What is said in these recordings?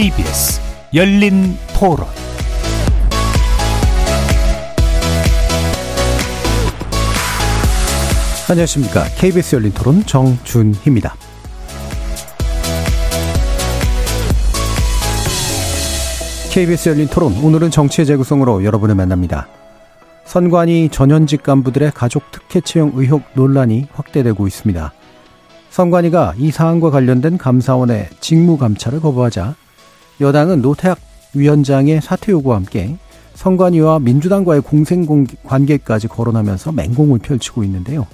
KBS 열린 토론 안녕하십니까. KBS 열린 토론 정준희입니다. KBS 열린 토론 오늘은 정치의 재구성으로 여러분을 만납니다. 선관위 전현직 간부들의 가족 특혜 채용 의혹 논란이 확대되고 있습니다. 선관위가 이 사안과 관련된 감사원의 직무 감찰을 거부하자 여당은 노태학 위원장의 사퇴 요구와 함께 선관위와 민주당과의 공생 관계까지 거론하면서 맹공을 펼치고 있는데요.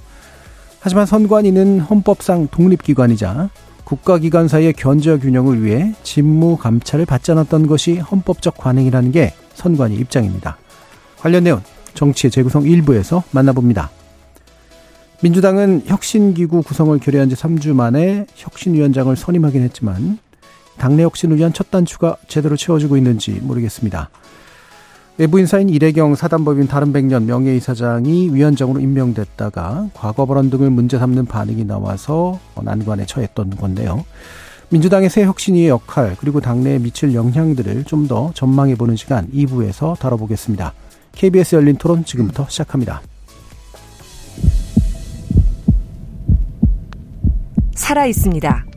하지만 선관위는 헌법상 독립기관이자 국가기관 사이의 견제와 균형을 위해 직무 감찰을 받지 않았던 것이 헌법적 관행이라는 게 선관위 입장입니다. 관련 내용 정치의 재구성 일부에서 만나봅니다. 민주당은 혁신기구 구성을 결의한 지 3주 만에 혁신위원장을 선임하긴 했지만 당내 혁신을 위한 첫 단추가 제대로 채워지고 있는지 모르겠습니다. 외부 인사인 이래경 사단법인 다른백년 명예이사장이 위원장으로 임명됐다가 과거 발언 등을 문제 삼는 반응이 나와서 난관에 처했던 건데요. 민주당의 새 혁신위의 역할 그리고 당내에 미칠 영향들을 좀 더 전망해 보는 시간 2부에서 다뤄보겠습니다. KBS 열린 토론 지금부터 시작합니다. 살아 있습니다.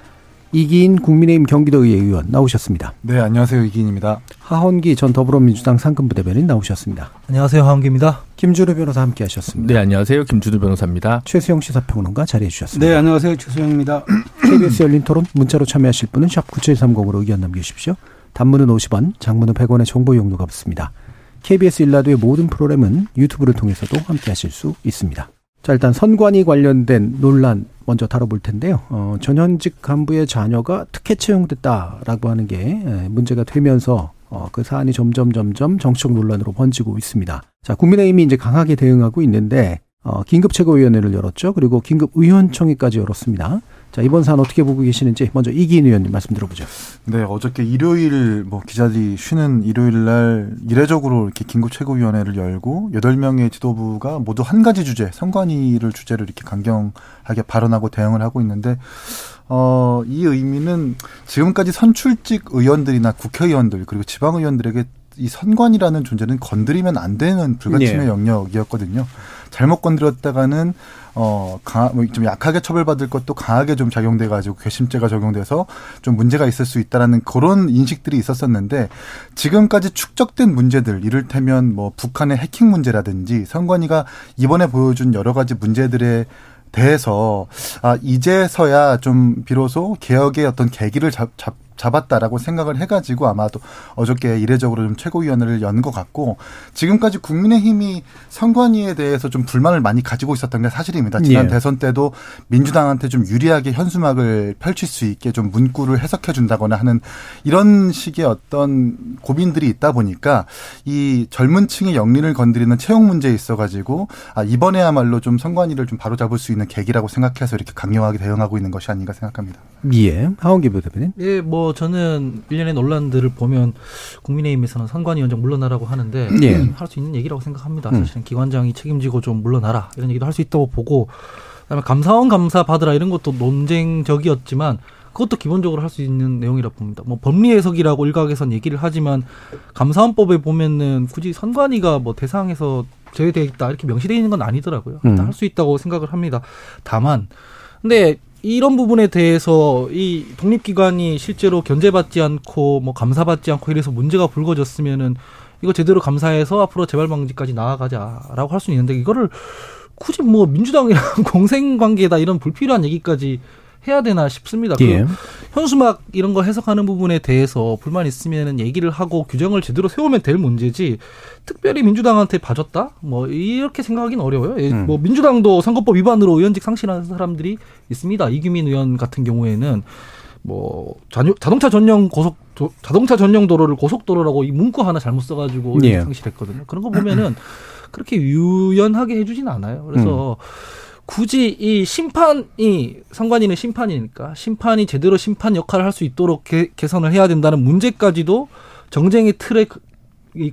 이기인 국민의힘 경기도의회 의원 나오셨습니다. 네, 안녕하세요. 이기인입니다. 하헌기 전 더불어민주당 상근부 대변인 나오셨습니다. 안녕하세요. 하헌기입니다. 김준우 변호사 함께 하셨습니다. 네, 안녕하세요. 김준우 변호사입니다. 최수영 시사평론가 자리해 주셨습니다. 네, 안녕하세요. 최수영입니다. KBS 열린 토론 문자로 참여하실 분은 샵 9730으로 의견 남겨주십시오. 단문은 50원, 장문은 100원의 정보 용료가 붙습니다. KBS 일라드의 모든 프로그램은 유튜브를 통해서도 함께 하실 수 있습니다. 자, 일단 선관위 관련된 논란 먼저 다뤄볼 텐데요. 어, 전현직 간부의 자녀가 특혜 채용됐다라고 하는 게 예, 문제가 되면서 어, 그 사안이 점점 점점 정치적 논란으로 번지고 있습니다. 자, 국민의힘이 이제 강하게 대응하고 있는데 어, 긴급 최고위원회를 열었죠. 그리고 긴급 의원총회까지 열었습니다. 자, 이번 사안 어떻게 보고 계시는지 먼저 이기인 의원님 말씀 들어보죠. 네, 어저께 일요일 뭐 기자들이 쉬는 일요일 날 이례적으로 이렇게 긴급 최고위원회를 열고 여덟 명의 지도부가 모두 한 가지 주제, 선관위를 주제로 이렇게 강경하게 발언하고 대응을 하고 있는데 어, 이 의미는 지금까지 선출직 의원들이나 국회의원들 그리고 지방 의원들에게 이 선관이라는 존재는 건드리면 안 되는 불가침의 네. 영역이었거든요. 잘못 건드렸다가는 어, 강, 뭐좀 약하게 처벌받을 것도 강하게 좀 작용돼 가지고 괘씸죄가 적용돼서 좀 문제가 있을 수 있다라는 그런 인식들이 있었었는데 지금까지 축적된 문제들 이를테면 뭐 북한의 해킹 문제라든지 선관위가 이번에 보여준 여러 가지 문제들의 대해서 아 이제서야 좀 비로소 개혁의 어떤 계기를 잡, 잡 잡았다라고 생각을 해가지고 아마도 어저께 이례적으로 좀 최고위원회를 연 것 같고 지금까지 국민의힘이 선관위에 대해서 좀 불만을 많이 가지고 있었던 게 사실입니다. 지난 예. 대선 때도 민주당한테 좀 유리하게 현수막을 펼칠 수 있게 좀 문구를 해석해 준다거나 하는 이런 식의 어떤 고민들이 있다 보니까 이 젊은 층의 영린을 건드리는 채용 문제에 있어가지고 아 이번에야말로 좀 선관위를 좀 바로잡을 수 있는 계기라고 생각해서 이렇게 강력하게 대응하고 있는 것이 아닌가 생각합니다. 예, 하원기 부대표님. 예, 뭐 저는 일련의 논란들을 보면 국민의힘에서는 선관위원장 물러나라고 하는데 예. 할수 있는 얘기라고 생각합니다. 음. 사실은 기관장이 책임지고 좀 물러나라 이런 얘기도 할 수 있다고 보고 그다음에 감사원 감사 받으라 이런 것도 논쟁적이었지만 그것도 기본적으로 할 수 있는 내용이라고 봅니다. 뭐 법리 해석이라고 일각에선 얘기를 하지만 감사원법에 보면은 굳이 선관위가 뭐 대상에서 제외되어 있다 이렇게 명시되어 있는 건 아니더라고요. 음. 할수 있다고 생각을 합니다. 다만 근데 이런 부분에 대해서 이 독립기관이 실제로 견제받지 않고 뭐 감사받지 않고 이래서 문제가 불거졌으면은 이거 제대로 감사해서 앞으로 재발 방지까지 나아가자라고 할 수는 있는데 이거를 굳이 뭐 민주당이랑 공생 관계다 이런 불필요한 얘기까지 해야 되나 싶습니다. 그 예. 그 현수막 이런 거 해석하는 부분에 대해서 불만 있으면 얘기를 하고 규정을 제대로 세우면 될 문제지 특별히 민주당한테 봐줬다? 뭐 이렇게 생각하기는 어려워요. 예, 음. 뭐 민주당도 선거법 위반으로 의원직 상실하는 사람들이 있습니다. 이규민 의원 같은 경우에는 뭐 자동차 전용 고속 자동차 전용 도로를 고속도로라고 이 문구 하나 잘못 써가지고 예. 상실했거든요. 그런 거 보면은 그렇게 유연하게 해주진 않아요. 그래서 음. 굳이 이 심판이 선관위는 심판이니까 심판이 제대로 심판 역할을 할 수 있도록 개, 개선을 해야 된다는 문제까지도 정쟁의 틀에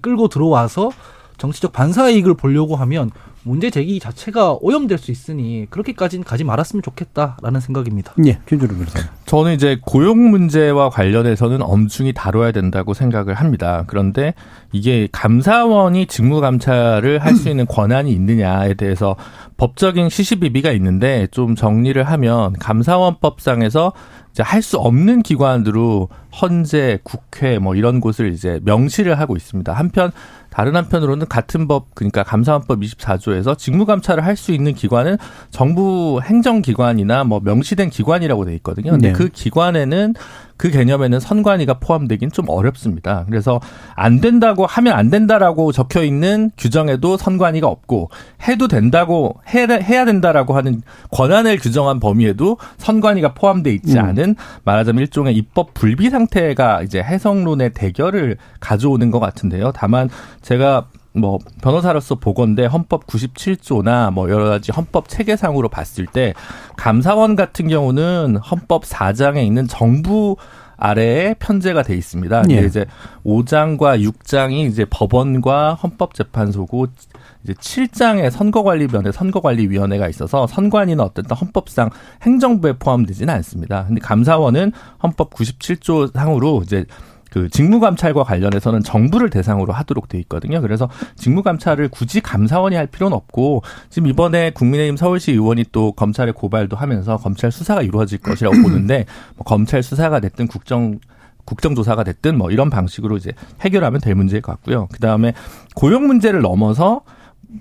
끌고 들어와서 정치적 반사 이익을 보려고 하면 문제 제기 자체가 오염될 수 있으니 그렇게까지는 가지 말았으면 좋겠다라는 생각입니다. 예, 김준우 변호사. 저는 이제 고용 문제와 관련해서는 엄중히 다뤄야 된다고 생각을 합니다. 그런데 이게 감사원이 직무 감찰을 할 수 있는 권한이 있느냐에 대해서 법적인 시시비비가 있는데 좀 정리를 하면 감사원법상에서 이제 할 수 없는 기관으로 헌재, 국회 뭐 이런 곳을 이제 명시를 하고 있습니다. 한편 다른 한편으로는 같은 법 그러니까 감사원법 24조에서 직무 감찰을 할 수 있는 기관은 정부 행정기관이나 뭐 명시된 기관이라고 돼 있거든요. 근데 네. 그 기관에는 그 개념에는 선관위가 포함되긴 좀 어렵습니다. 그래서 안 된다고 하면 안 된다라고 적혀 있는 규정에도 선관위가 없고 해도 된다고 해, 해야 된다라고 하는 권한을 규정한 범위에도 선관위가 포함돼 있지 음. 않은 말하자면 일종의 입법 불비 상태가 이제 해석론의 대결을 가져오는 것 같은데요. 다만 제가 뭐 변호사로서 보건대 헌법 97조나 뭐 여러 가지 헌법 체계상으로 봤을 때 감사원 같은 경우는 헌법 4장에 있는 정부 아래에 편제가 돼 있습니다. 예. 이제 5장과 6장이 이제 법원과 헌법재판소고 이제 7장에 선거관리위원회, 선거관리위원회가 있어서 선관위는 어쨌든 헌법상 행정부에 포함되지는 않습니다. 근데 감사원은 헌법 97조 상으로 이제 그 직무 감찰과 관련해서는 정부를 대상으로 하도록 돼 있거든요. 그래서 직무 감찰을 굳이 감사원이 할 필요는 없고 지금 이번에 국민의힘 서울시 의원이 또 검찰에 고발도 하면서 검찰 수사가 이루어질 것이라고 보는데 뭐 검찰 수사가 됐든 국정 국정조사가 됐든 뭐 이런 방식으로 이제 해결하면 될 문제일 것 같고요. 그 다음에 고용 문제를 넘어서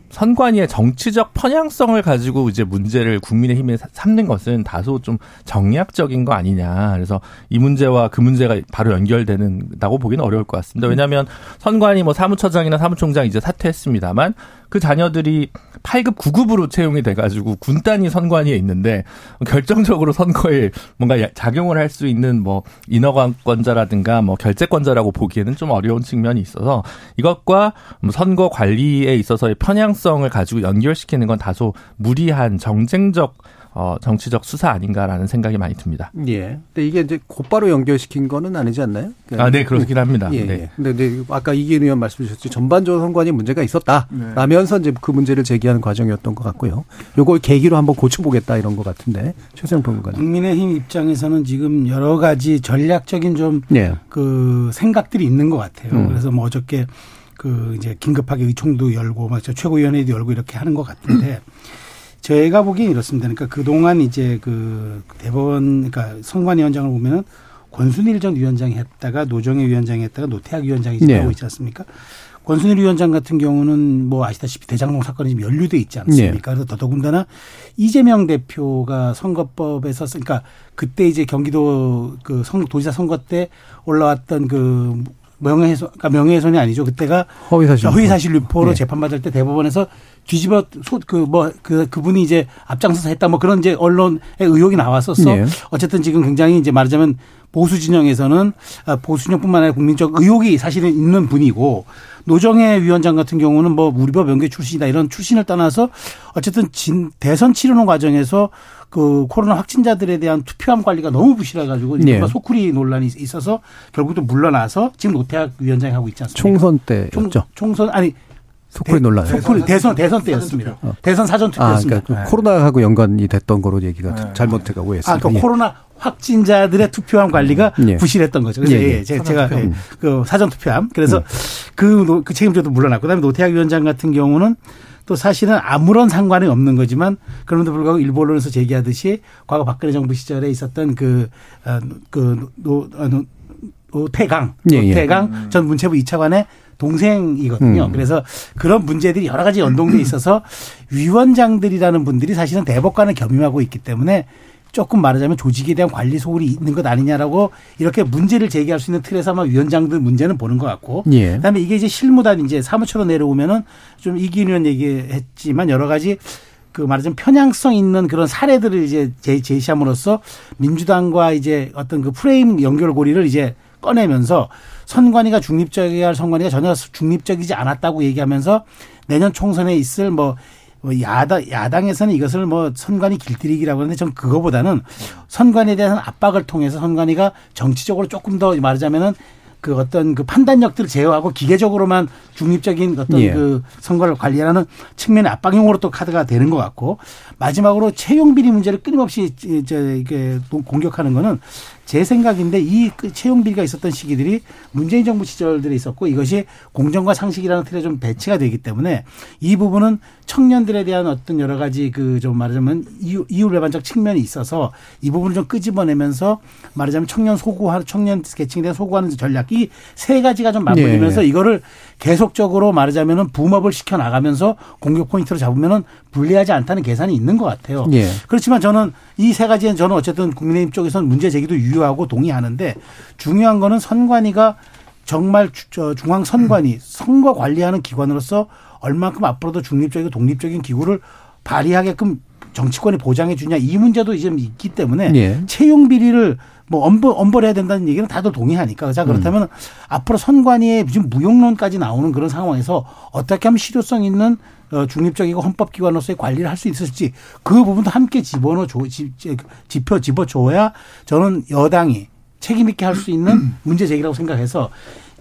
선관위의 정치적 편향성을 가지고 이제 문제를 국민의힘에 삼는 것은 다소 좀 정략적인 거 아니냐. 그래서 이 문제와 그 문제가 바로 연결되는다고 보기는 어려울 것 같습니다. 왜냐하면 선관위 뭐 사무처장이나 사무총장 이제 사퇴했습니다만 그 자녀들이 8급 9급으로 채용이 돼가지고 군단위 선관위에 있는데 결정적으로 선거에 뭔가 작용을 할 수 있는 뭐 인허가권자라든가 뭐 결재권자라고 보기에는 좀 어려운 측면이 있어서 이것과 뭐 선거 관리에 있어서의 편향성을 가지고 연결시키는 건 다소 무리한 정쟁적 어, 정치적 수사 아닌가라는 생각이 많이 듭니다. 예. 근데 이게 이제 곧바로 연결시킨 거는 아니지 않나요? 아, 네, 그렇긴 합니다. 예. 네. 예. 근데, 근데 아까 이기현 의원 말씀 주셨죠. 전반적으로 선관위 문제가 있었다. 네. 라면서 이제 그 문제를 제기하는 과정이었던 것 같고요. 요걸 계기로 한번 고쳐보겠다 이런 것 같은데. 최성 평론가님. 국민의힘 입장에서는 지금 여러 가지 전략적인 좀그 예. 그 생각들이 있는 것 같아요. 음. 그래서 뭐 어저께 그 이제 긴급하게 의총도 열고 막 최고위원회도 열고 이렇게 하는 것 같은데 제가 보기엔 이렇습니다. 그러니까 그동안 이제 그 대법원, 그러니까 선관 위원장을 보면은 권순일 전 위원장이 했다가 노정혜 위원장이 했다가 노태학 위원장이 지금 네. 하고 있지 않습니까? 권순일 위원장 같은 경우는 뭐 아시다시피 대장동 사건이 지금 연루돼 있지 않습니까? 네. 그래서 더더군다나 이재명 대표가 선거법에서 그러니까 그때 이제 경기도 그 선, 도지사 선거 때 올라왔던 그 명예훼손, 그러니까 명예훼손이 아니죠. 그때가 허위사실 허위사실 유포로 네. 재판받을 때 대법원에서 뒤집어 그뭐 그 그분이 이제 앞장서서 했다 뭐 그런 이제 언론의 의혹이 나왔었어. 네. 어쨌든 지금 굉장히 이제 말하자면 보수 진영에서는 아, 보수 진영뿐만 아니라 국민적 의혹이 사실은 있는 분이고 노정혜 위원장 같은 경우는 뭐 우리법 연계 출신이다 이런 출신을 떠나서 어쨌든 진 대선 치르는 과정에서 그 코로나 확진자들에 대한 투표함 관리가 너무 부실해가지고 네. 소쿠리 논란이 있어서 결국 또 물러나서 지금 노태학 위원장이 하고 있지 않습니까? 총선 때였죠. 총, 선 아니 소쿠리 논란. 소쿠리 대선 대선 때였습니다. 어. 대선 사전 투표였습니다. 아, 그러니까 네. 코로나하고 연관이 됐던 거로 얘기가 네. 잘못해가 오해했습니다. 아, 그러니까 예. 코로나 확진자들의 투표함 관리가 예. 부실했던 거죠. 그래서 예, 예. 제, 제가 예, 그 사전 투표함. 그래서 음. 그, 그 책임자도 물러났고 그다음에 노태악 위원장 같은 경우는 또 사실은 아무런 상관이 없는 거지만 그럼에도 불구하고 일부 언론에서 제기하듯이 과거 박근혜 정부 시절에 있었던 그, 어, 그, 노, 어, 노, 노 태강, 예, 예. 노태강 예. 전 문체부 2차관의 동생이거든요. 음. 그래서 그런 문제들이 여러 가지 연동돼 있어서 위원장들이라는 분들이 사실은 대법관을 겸임하고 있기 때문에 조금 말하자면 조직에 대한 관리 소홀이 있는 것 아니냐라고 이렇게 문제를 제기할 수 있는 틀에서 아마 위원장들 문제는 보는 것 같고 예. 그다음에 이게 이제 실무단 이제 사무처로 내려오면은 좀 이기현 의원 얘기했지만 여러 가지 그 말하자면 편향성 있는 그런 사례들을 이제 제시함으로써 민주당과 이제 어떤 그 프레임 연결고리를 이제 꺼내면서 선관위가 중립적이야 할 선관위가 전혀 중립적이지 않았다고 얘기하면서 내년 총선에 있을 뭐, 뭐 야당 야당에서는 이것을 뭐 선관위 길들이기라고 하는데 전 그거보다는 선관위에 대한 압박을 통해서 선관위가 정치적으로 조금 더 말하자면은 그 어떤 그 판단력들을 제어하고 기계적으로만 중립적인 어떤 예. 그 선거를 관리하는 측면의 압박용으로 또 카드가 되는 것 같고 마지막으로 채용 비리 문제를 끊임없이 이제 이게 공격하는 거는 제 생각인데 이그 채용 비리가 있었던 시기들이 문재인 정부 시절들에 있었고 이것이 공정과 상식이라는 틀에 좀 배치가 되기 때문에 이 부분은 청년들에 대한 어떤 여러 가지 그 좀 말하자면 이율배반적 측면이 있어서 이 부분을 좀 끄집어내면서 말하자면 청년 소구하 청년 계층에 대한 소구하는 전략 이 세 가지가 좀 맞물리면서 네. 이거를 계속적으로 말하자면은 boom up을 시켜 나가면서 공격 포인트로 잡으면은 불리하지 않다는 계산이 있는 것 같아요. 네. 그렇지만 저는 이 세 가지는 저는 어쨌든 국민의힘 쪽에서는 문제 제기도 유효 하고 동의하는데 중요한 거는 선관위가 정말 중앙 선관위 선거 관리하는 기관으로서 얼만큼 앞으로도 중립적이고 독립적인 기구를 발휘하게끔 정치권이 보장해 주냐 이 문제도 이제 있기 때문에 예. 채용 비리를 뭐 엄벌 엄벌해야 된다는 얘기는 다들 동의하니까 자 그렇다면 음. 앞으로 선관위에 지금 무용론까지 나오는 그런 상황에서 어떻게 하면 실효성 있는 어, 중립적이고 헌법기관으로서의 관리를 할 수 있을지 그 부분도 함께 집어넣어 줘, 지표 집어줘야 저는 여당이 책임 있게 할 수 있는 문제 제기라고 생각해서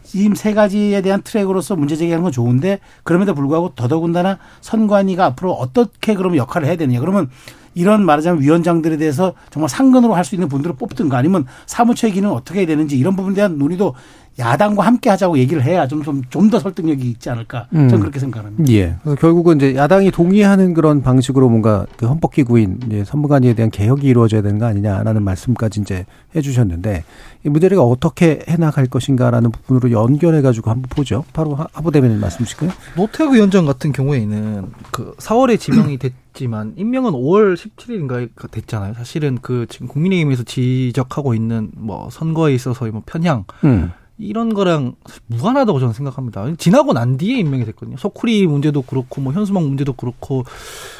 지금 세 가지에 대한 트랙으로서 문제 제기하는 건 좋은데 그럼에도 불구하고 더더군다나 선관위가 앞으로 어떻게 그러면 역할을 해야 되느냐. 그러면 이런 말하자면 위원장들에 대해서 정말 상근으로 할 수 있는 분들을 뽑든가 아니면 사무처의 기능은 어떻게 해야 되는지 이런 부분에 대한 논의도 야당과 함께 하자고 얘기를 해야 좀 좀 좀 더 설득력이 있지 않을까 저는 음. 그렇게 생각합니다. 예. 그래서 결국은 이제 야당이 동의하는 그런 방식으로 뭔가 그 헌법 기구인 이제 선무관위에 대한 개혁이 이루어져야 되는 거 아니냐라는 말씀까지 이제 해주셨는데 이 문제를 어떻게 해나갈 것인가라는 부분으로 연결해 가지고 한번 보죠. 바로 하부 대변인 말씀 주실까요? 노태우 위원장 같은 경우에는 그 4월에 지명이 됐지만 임명은 5월 17일인가 됐잖아요. 사실은 그 지금 국민의힘에서 지적하고 있는 뭐 선거에 있어서 뭐 편향. 음. 이런 거랑 무관하다고 저는 생각합니다. 지나고 난 뒤에 임명이 됐거든요. 소쿠리 문제도 그렇고 뭐 현수막 문제도 그렇고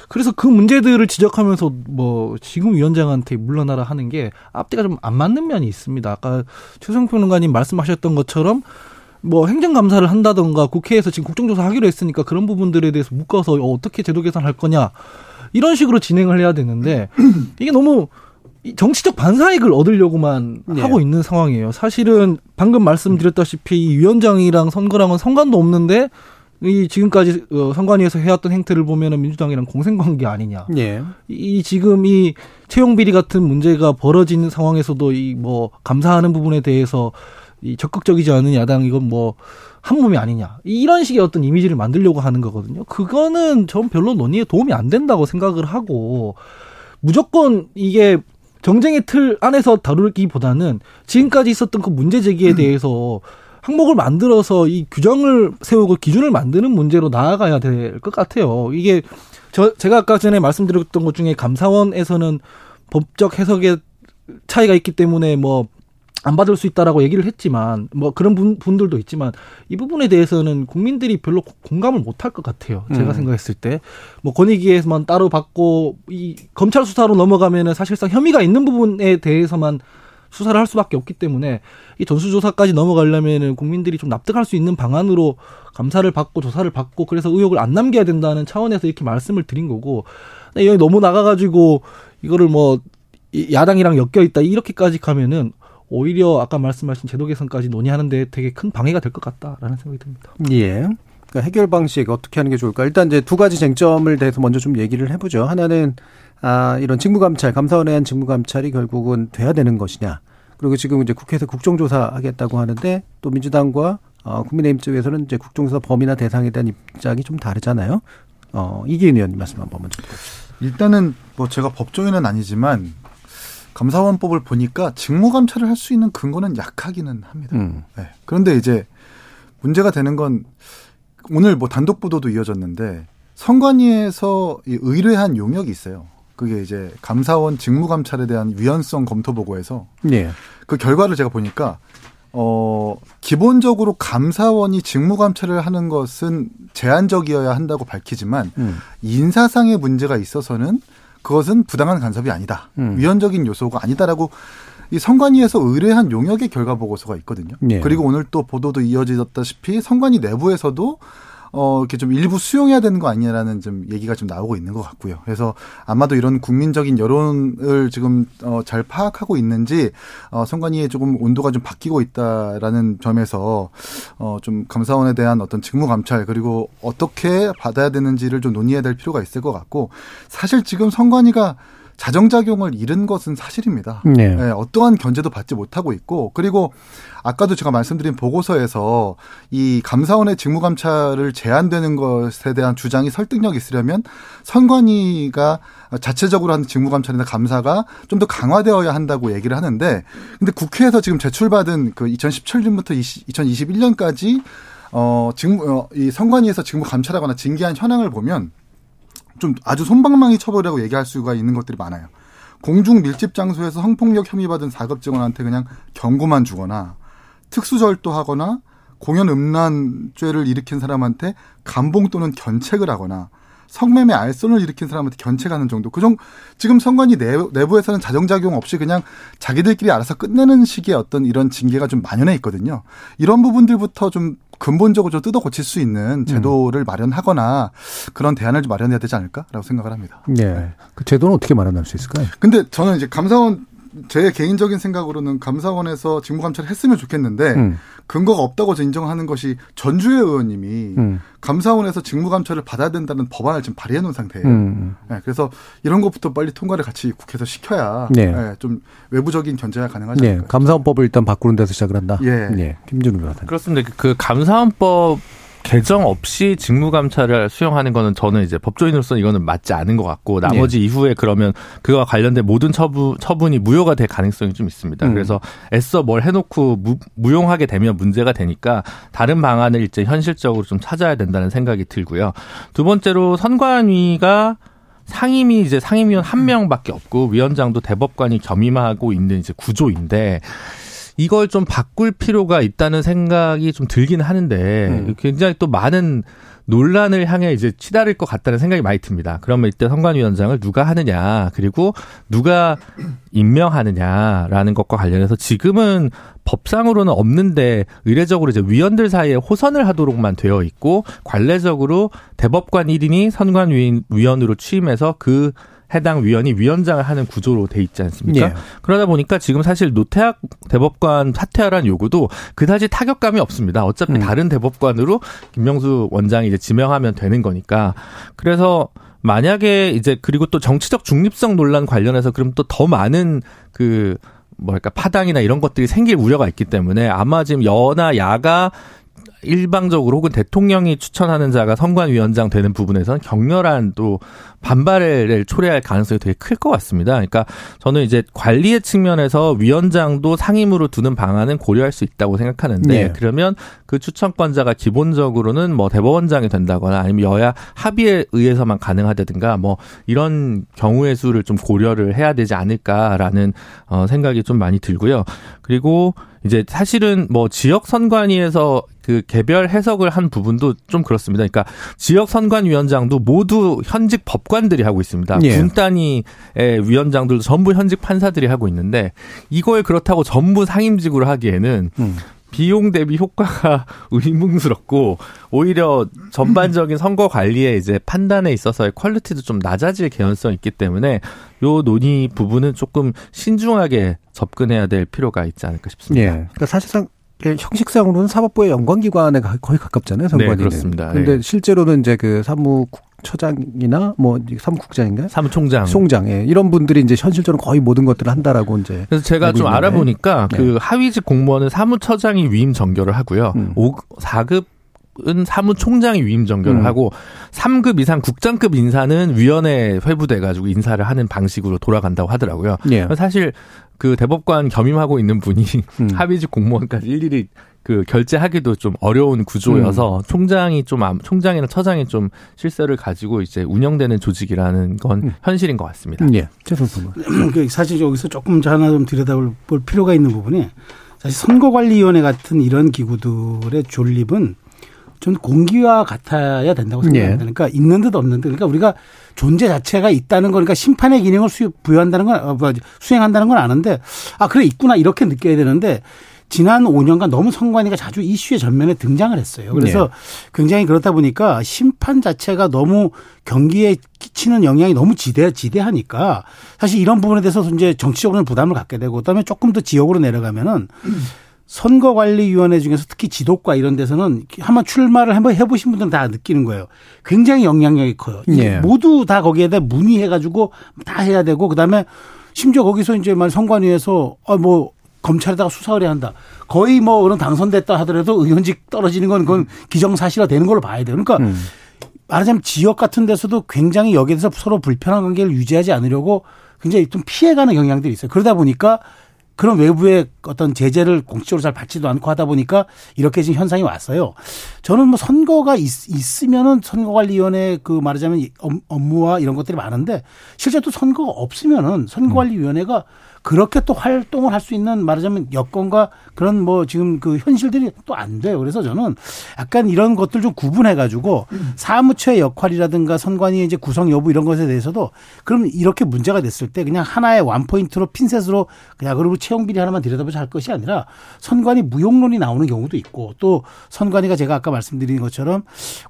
그래서 그 문제들을 지적하면서 뭐 지금 위원장한테 물러나라 하는 게 앞뒤가 좀 안 맞는 면이 있습니다. 아까 최성 평론가님 말씀하셨던 것처럼 뭐 행정감사를 한다던가 국회에서 지금 국정조사 하기로 했으니까 그런 부분들에 대해서 묶어서 어떻게 제도 개선할 거냐 이런 식으로 진행을 해야 되는데 이게 너무 정치적 반사익을 얻으려고만 네. 하고 있는 상황이에요. 사실은 방금 말씀드렸다시피 이 위원장이랑 선거랑은 상관도 없는데 이 지금까지 어, 선관위에서 해왔던 행태를 보면은 민주당이랑 공생관계 아니냐. 네. 이 지금 이 채용 비리 같은 문제가 벌어진 상황에서도 이 뭐 감사하는 부분에 대해서 이 적극적이지 않은 야당 이건 뭐 한 몸이 아니냐 이런 식의 어떤 이미지를 만들려고 하는 거거든요. 그거는 전 별로 논의에 도움이 안 된다고 생각을 하고 무조건 이게 정쟁의 틀 안에서 다루기보다는 지금까지 있었던 그 문제 제기에 음. 대해서 항목을 만들어서 이 규정을 세우고 기준을 만드는 문제로 나아가야 될 것 같아요. 이게 저 제가 아까 전에 말씀드렸던 것 중에 감사원에서는 법적 해석의 차이가 있기 때문에 뭐 안 받을 수 있다라고 얘기를 했지만 뭐 그런 분, 분들도 있지만 이 부분에 대해서는 국민들이 별로 공감을 못할 것 같아요. 제가 음. 생각했을 때 뭐 권익위에서만 따로 받고 이 검찰 수사로 넘어가면은 사실상 혐의가 있는 부분에 대해서만 수사를 할 수밖에 없기 때문에 이 전수조사까지 넘어가려면은 국민들이 좀 납득할 수 있는 방안으로 감사를 받고 조사를 받고 그래서 의혹을 안 남겨야 된다는 차원에서 이렇게 말씀을 드린 거고 여기 너무 나가가지고 이거를 뭐 야당이랑 엮여 있다 이렇게까지 가면은 오히려 아까 말씀하신 제도 개선까지 논의하는데 되게 큰 방해가 될 것 같다라는 생각이 듭니다. 예. 그러니까 해결 방식 어떻게 하는 게 좋을까? 일단 이제 두 가지 쟁점을 대해서 먼저 좀 얘기를 해보죠. 하나는 아 이런 직무 감찰, 감사원에 대한 직무 감찰이 결국은 돼야 되는 것이냐. 그리고 지금 이제 국회에서 국정조사 하겠다고 하는데 또 민주당과 어, 국민의힘 쪽에서는 이제 국정조사 범위나 대상에 대한 입장이 좀 다르잖아요. 어, 이기인 의원님 말씀 한번 먼저. 일단은 뭐 제가 법조인은 아니지만 감사원법을 보니까 직무 감찰을 할 수 있는 근거는 약하기는 합니다. 음. 네. 그런데 이제 문제가 되는 건 오늘 뭐 단독 보도도 이어졌는데 선관위에서 의뢰한 용역이 있어요. 그게 이제 감사원 직무 감찰에 대한 위헌성 검토 보고에서 네. 그 결과를 제가 보니까 어, 기본적으로 감사원이 직무 감찰을 하는 것은 제한적이어야 한다고 밝히지만 음. 인사상의 문제가 있어서는 그것은 부당한 간섭이 아니다. 음. 위헌적인 요소가 아니다라고 이 선관위에서 의뢰한 용역의 결과 보고서가 있거든요. 예. 그리고 오늘 또 보도도 이어지다시피 선관위 내부에서도 어, 이렇게 좀 일부 수용해야 되는 거 아니냐라는 좀 얘기가 좀 나오고 있는 것 같고요. 그래서 아마도 이런 국민적인 여론을 지금 어, 잘 파악하고 있는지 어, 선관위에 조금 온도가 좀 바뀌고 있다라는 점에서 어, 좀 감사원에 대한 어떤 직무 감찰 그리고 어떻게 받아야 되는지를 좀 논의해야 될 필요가 있을 것 같고 사실 지금 선관위가 자정작용을 잃은 것은 사실입니다. 네. 네, 어떠한 견제도 받지 못하고 있고 그리고 아까도 제가 말씀드린 보고서에서 이 감사원의 직무감찰을 제한되는 것에 대한 주장이 설득력 있으려면 선관위가 자체적으로 하는 직무감찰이나 감사가 좀 더 강화되어야 한다고 얘기를 하는데 근데 국회에서 지금 제출받은 그 2017년부터 2021년까지 어 직무 어, 이 선관위에서 직무 감찰하거나 징계한 현황을 보면 좀 아주 손방망이 처벌이라고 얘기할 수가 있는 것들이 많아요. 공중 밀집 장소에서 성폭력 혐의 받은 4급 직원한테 그냥 경고만 주거나 특수절도하거나 공연 음란죄를 일으킨 사람한테 감봉 또는 견책을 하거나 성매매 알선을 일으킨 사람한테 견책하는 정도. 그정 지금 선관위 내부 에서는 자정작용 없이 그냥 자기들끼리 알아서 끝내는 식의 어떤 이런 징계가 좀 만연해 있거든요. 이런 부분들부터 좀 근본적으로 좀 뜯어 고칠 수 있는 제도를 음. 마련하거나 그런 대안을 좀 마련해야 되지 않을까라고 생각을 합니다. 네. 그 제도는 어떻게 마련할 수 있을까요? 근데 저는 이제 감사원 제 개인적인 생각으로는 감사원에서 직무감찰을 했으면 좋겠는데 음. 근거가 없다고 인정하는 것이 전주혜 의원님이 음. 감사원에서 직무감찰을 받아야 된다는 법안을 지금 발의해 놓은 상태예요. 음. 네, 그래서 이런 것부터 빨리 통과를 같이 국회에서 시켜야 네. 네, 좀 외부적인 견제가 가능하지 네. 않을까. 감사원법을 일단 바꾸는 데서 시작을 한다. 예. 네. 김준우 변호사. 그렇습니다. 그 감사원법 개정 없이 직무 감찰을 수용하는 거는 저는 이제 법조인으로서 이거는 맞지 않은 것 같고 나머지 예. 이후에 그러면 그와 관련된 모든 처분 처분이 무효가 될 가능성이 좀 있습니다. 음. 그래서 애써 뭘 해놓고 무, 무용하게 되면 문제가 되니까 다른 방안을 이제 현실적으로 좀 찾아야 된다는 생각이 들고요. 두 번째로 선관위가 상임위 이제 상임위원 한 명밖에 없고 위원장도 대법관이 겸임하고 있는 이제 구조인데 이걸 좀 바꿀 필요가 있다는 생각이 좀 들긴 하는데 음. 굉장히 또 많은 논란을 향해 이제 치달을 것 같다는 생각이 많이 듭니다. 그러면 이때 선관위원장을 누가 하느냐, 그리고 누가 임명하느냐라는 것과 관련해서 지금은 법상으로는 없는데 의례적으로 이제 위원들 사이에 호선을 하도록만 되어 있고 관례적으로 대법관 1인이 선관위원으로 취임해서 그 해당 위원이 위원장을 하는 구조로 돼 있지 않습니까? 예. 그러다 보니까 지금 사실 노태학 대법관 사퇴하라는 요구도 그다지 타격감이 없습니다. 어차피 음. 다른 대법관으로 김명수 원장이 이제 지명하면 되는 거니까. 그래서 만약에 이제 그리고 또 정치적 중립성 논란 관련해서 그럼 또 더 많은 그 뭐랄까 파당이나 이런 것들이 생길 우려가 있기 때문에 아마 지금 여나 야가 일방적으로 혹은 대통령이 추천하는 자가 선관위원장 되는 부분에서는 격렬한 또 반발을 초래할 가능성이 되게 클 것 같습니다. 그러니까 저는 이제 관리의 측면에서 위원장도 상임으로 두는 방안은 고려할 수 있다고 생각하는데 네. 그러면 그 추천권자가 기본적으로는 뭐 대법원장이 된다거나 아니면 여야 합의에 의해서만 가능하다든가 뭐 이런 경우의 수를 좀 고려를 해야 되지 않을까라는 어 생각이 좀 많이 들고요. 그리고 이제 사실은 뭐 지역 선관위에서 그 개별 해석을 한 부분도 좀 그렇습니다. 그러니까 지역 선관위원장도 모두 현직 법관 들이 하고 있습니다. 예. 군 단위의 위원장들도 전부 현직 판사들이 하고 있는데 이걸 그렇다고 전부 상임직으로 하기에는 음. 비용 대비 효과가 의문스럽고 오히려 전반적인 선거 관리에 이제 판단에 있어서의 퀄리티도 좀 낮아질 개연성이 있기 때문에 요 논의 부분은 조금 신중하게 접근해야 될 필요가 있지 않을까 싶습니다. 예. 그러니까 사실상 형식상으로는 사법부의 연관기관에 거의 가깝잖아요, 선관위는. 네, 그렇습니다. 근데 네. 실제로는 이제 그 사무 처장이나 뭐 사무국장인가요? 사무총장. 총장. 예. 이런 분들이 이제 현실적으로 거의 모든 것들을 한다라고 이제. 그래서 제가 좀 있는데. 알아보니까 네. 그 하위직 공무원은 사무처장이 위임 정결을 하고요. 음. 5, 4급 은 사무총장이 위임 정결을 음. 하고 3급 이상 국장급 인사는 위원회 회부돼 가지고 인사를 하는 방식으로 돌아간다고 하더라고요. 예. 사실 그 대법관 겸임하고 있는 분이 음. 합의직 공무원까지 일일이 그 결제하기도 좀 어려운 구조여서 음. 총장이 좀 총장이나 처장이 좀 실세를 가지고 이제 운영되는 조직이라는 건 음. 현실인 것 같습니다. 예. 그 사실 여기서 조금 하나 좀 들여다볼 필요가 있는 부분이 사실 선거관리위원회 같은 이런 기구들의 존립은 좀 공기와 같아야 된다고 생각합니다. 예. 그러니까 있는 듯 없는 듯. 그러니까 우리가 존재 자체가 있다는 거니까 심판의 기능을 수, 부여한다는 건, 어, 뭐, 수행한다는 건 아는데, 아, 그래, 있구나. 이렇게 느껴야 되는데, 지난 5년간 너무 선관위가 자주 이슈의 전면에 등장을 했어요. 그래서 네. 굉장히 그렇다 보니까 심판 자체가 너무 경기에 끼치는 영향이 너무 지대, 지대하니까 사실 이런 부분에 대해서 이제 정치적으로는 부담을 갖게 되고 그다음에 조금 더 지역으로 내려가면은 선거관리위원회 중에서 특히 지도과 이런 데서는 한번 출마를 한번 해보신 분들은 다 느끼는 거예요. 굉장히 영향력이 커요. 네. 모두 다 거기에다 문의해가지고 다 해야 되고 그다음에 심지어 거기서 이제 말 선관위에서 아뭐 검찰에다가 수사 를해한다 거의 뭐 그런 당선됐다 하더라도 의원직 떨어지는 건 그건 기정사실화 되는 걸로 봐야 돼요. 그러니까 음. 말하자면 지역 같은 데서도 굉장히 여기에 대해서 서로 불편한 관계를 유지하지 않으려고 굉장히 좀 피해가는 경향들이 있어요. 그러다 보니까 그런 외부의 어떤 제재를 공식적으로 잘 받지도 않고 하다 보니까 이렇게 지금 현상이 왔어요. 저는 뭐 선거가 있, 으면은 선거관리위원회 그 말하자면 업무와 이런 것들이 많은데 실제 또 선거가 없으면은 선거관리위원회가 그렇게 또 활동을 할 수 있는 말하자면 여건과 그런 뭐 지금 그 현실들이 또 안 돼요. 그래서 저는 약간 이런 것들 좀 구분해 가지고 사무처의 역할이라든가 선관위 이제 구성 여부 이런 것에 대해서도 그럼 이렇게 문제가 됐을 때 그냥 하나의 원 포인트로 핀셋으로 그냥 그리고 채용 비리 하나만 들여다보자 할 것이 아니라 선관위 무용론이 나오는 경우도 있고 또 선관위가 제가 아까 말씀드린 것처럼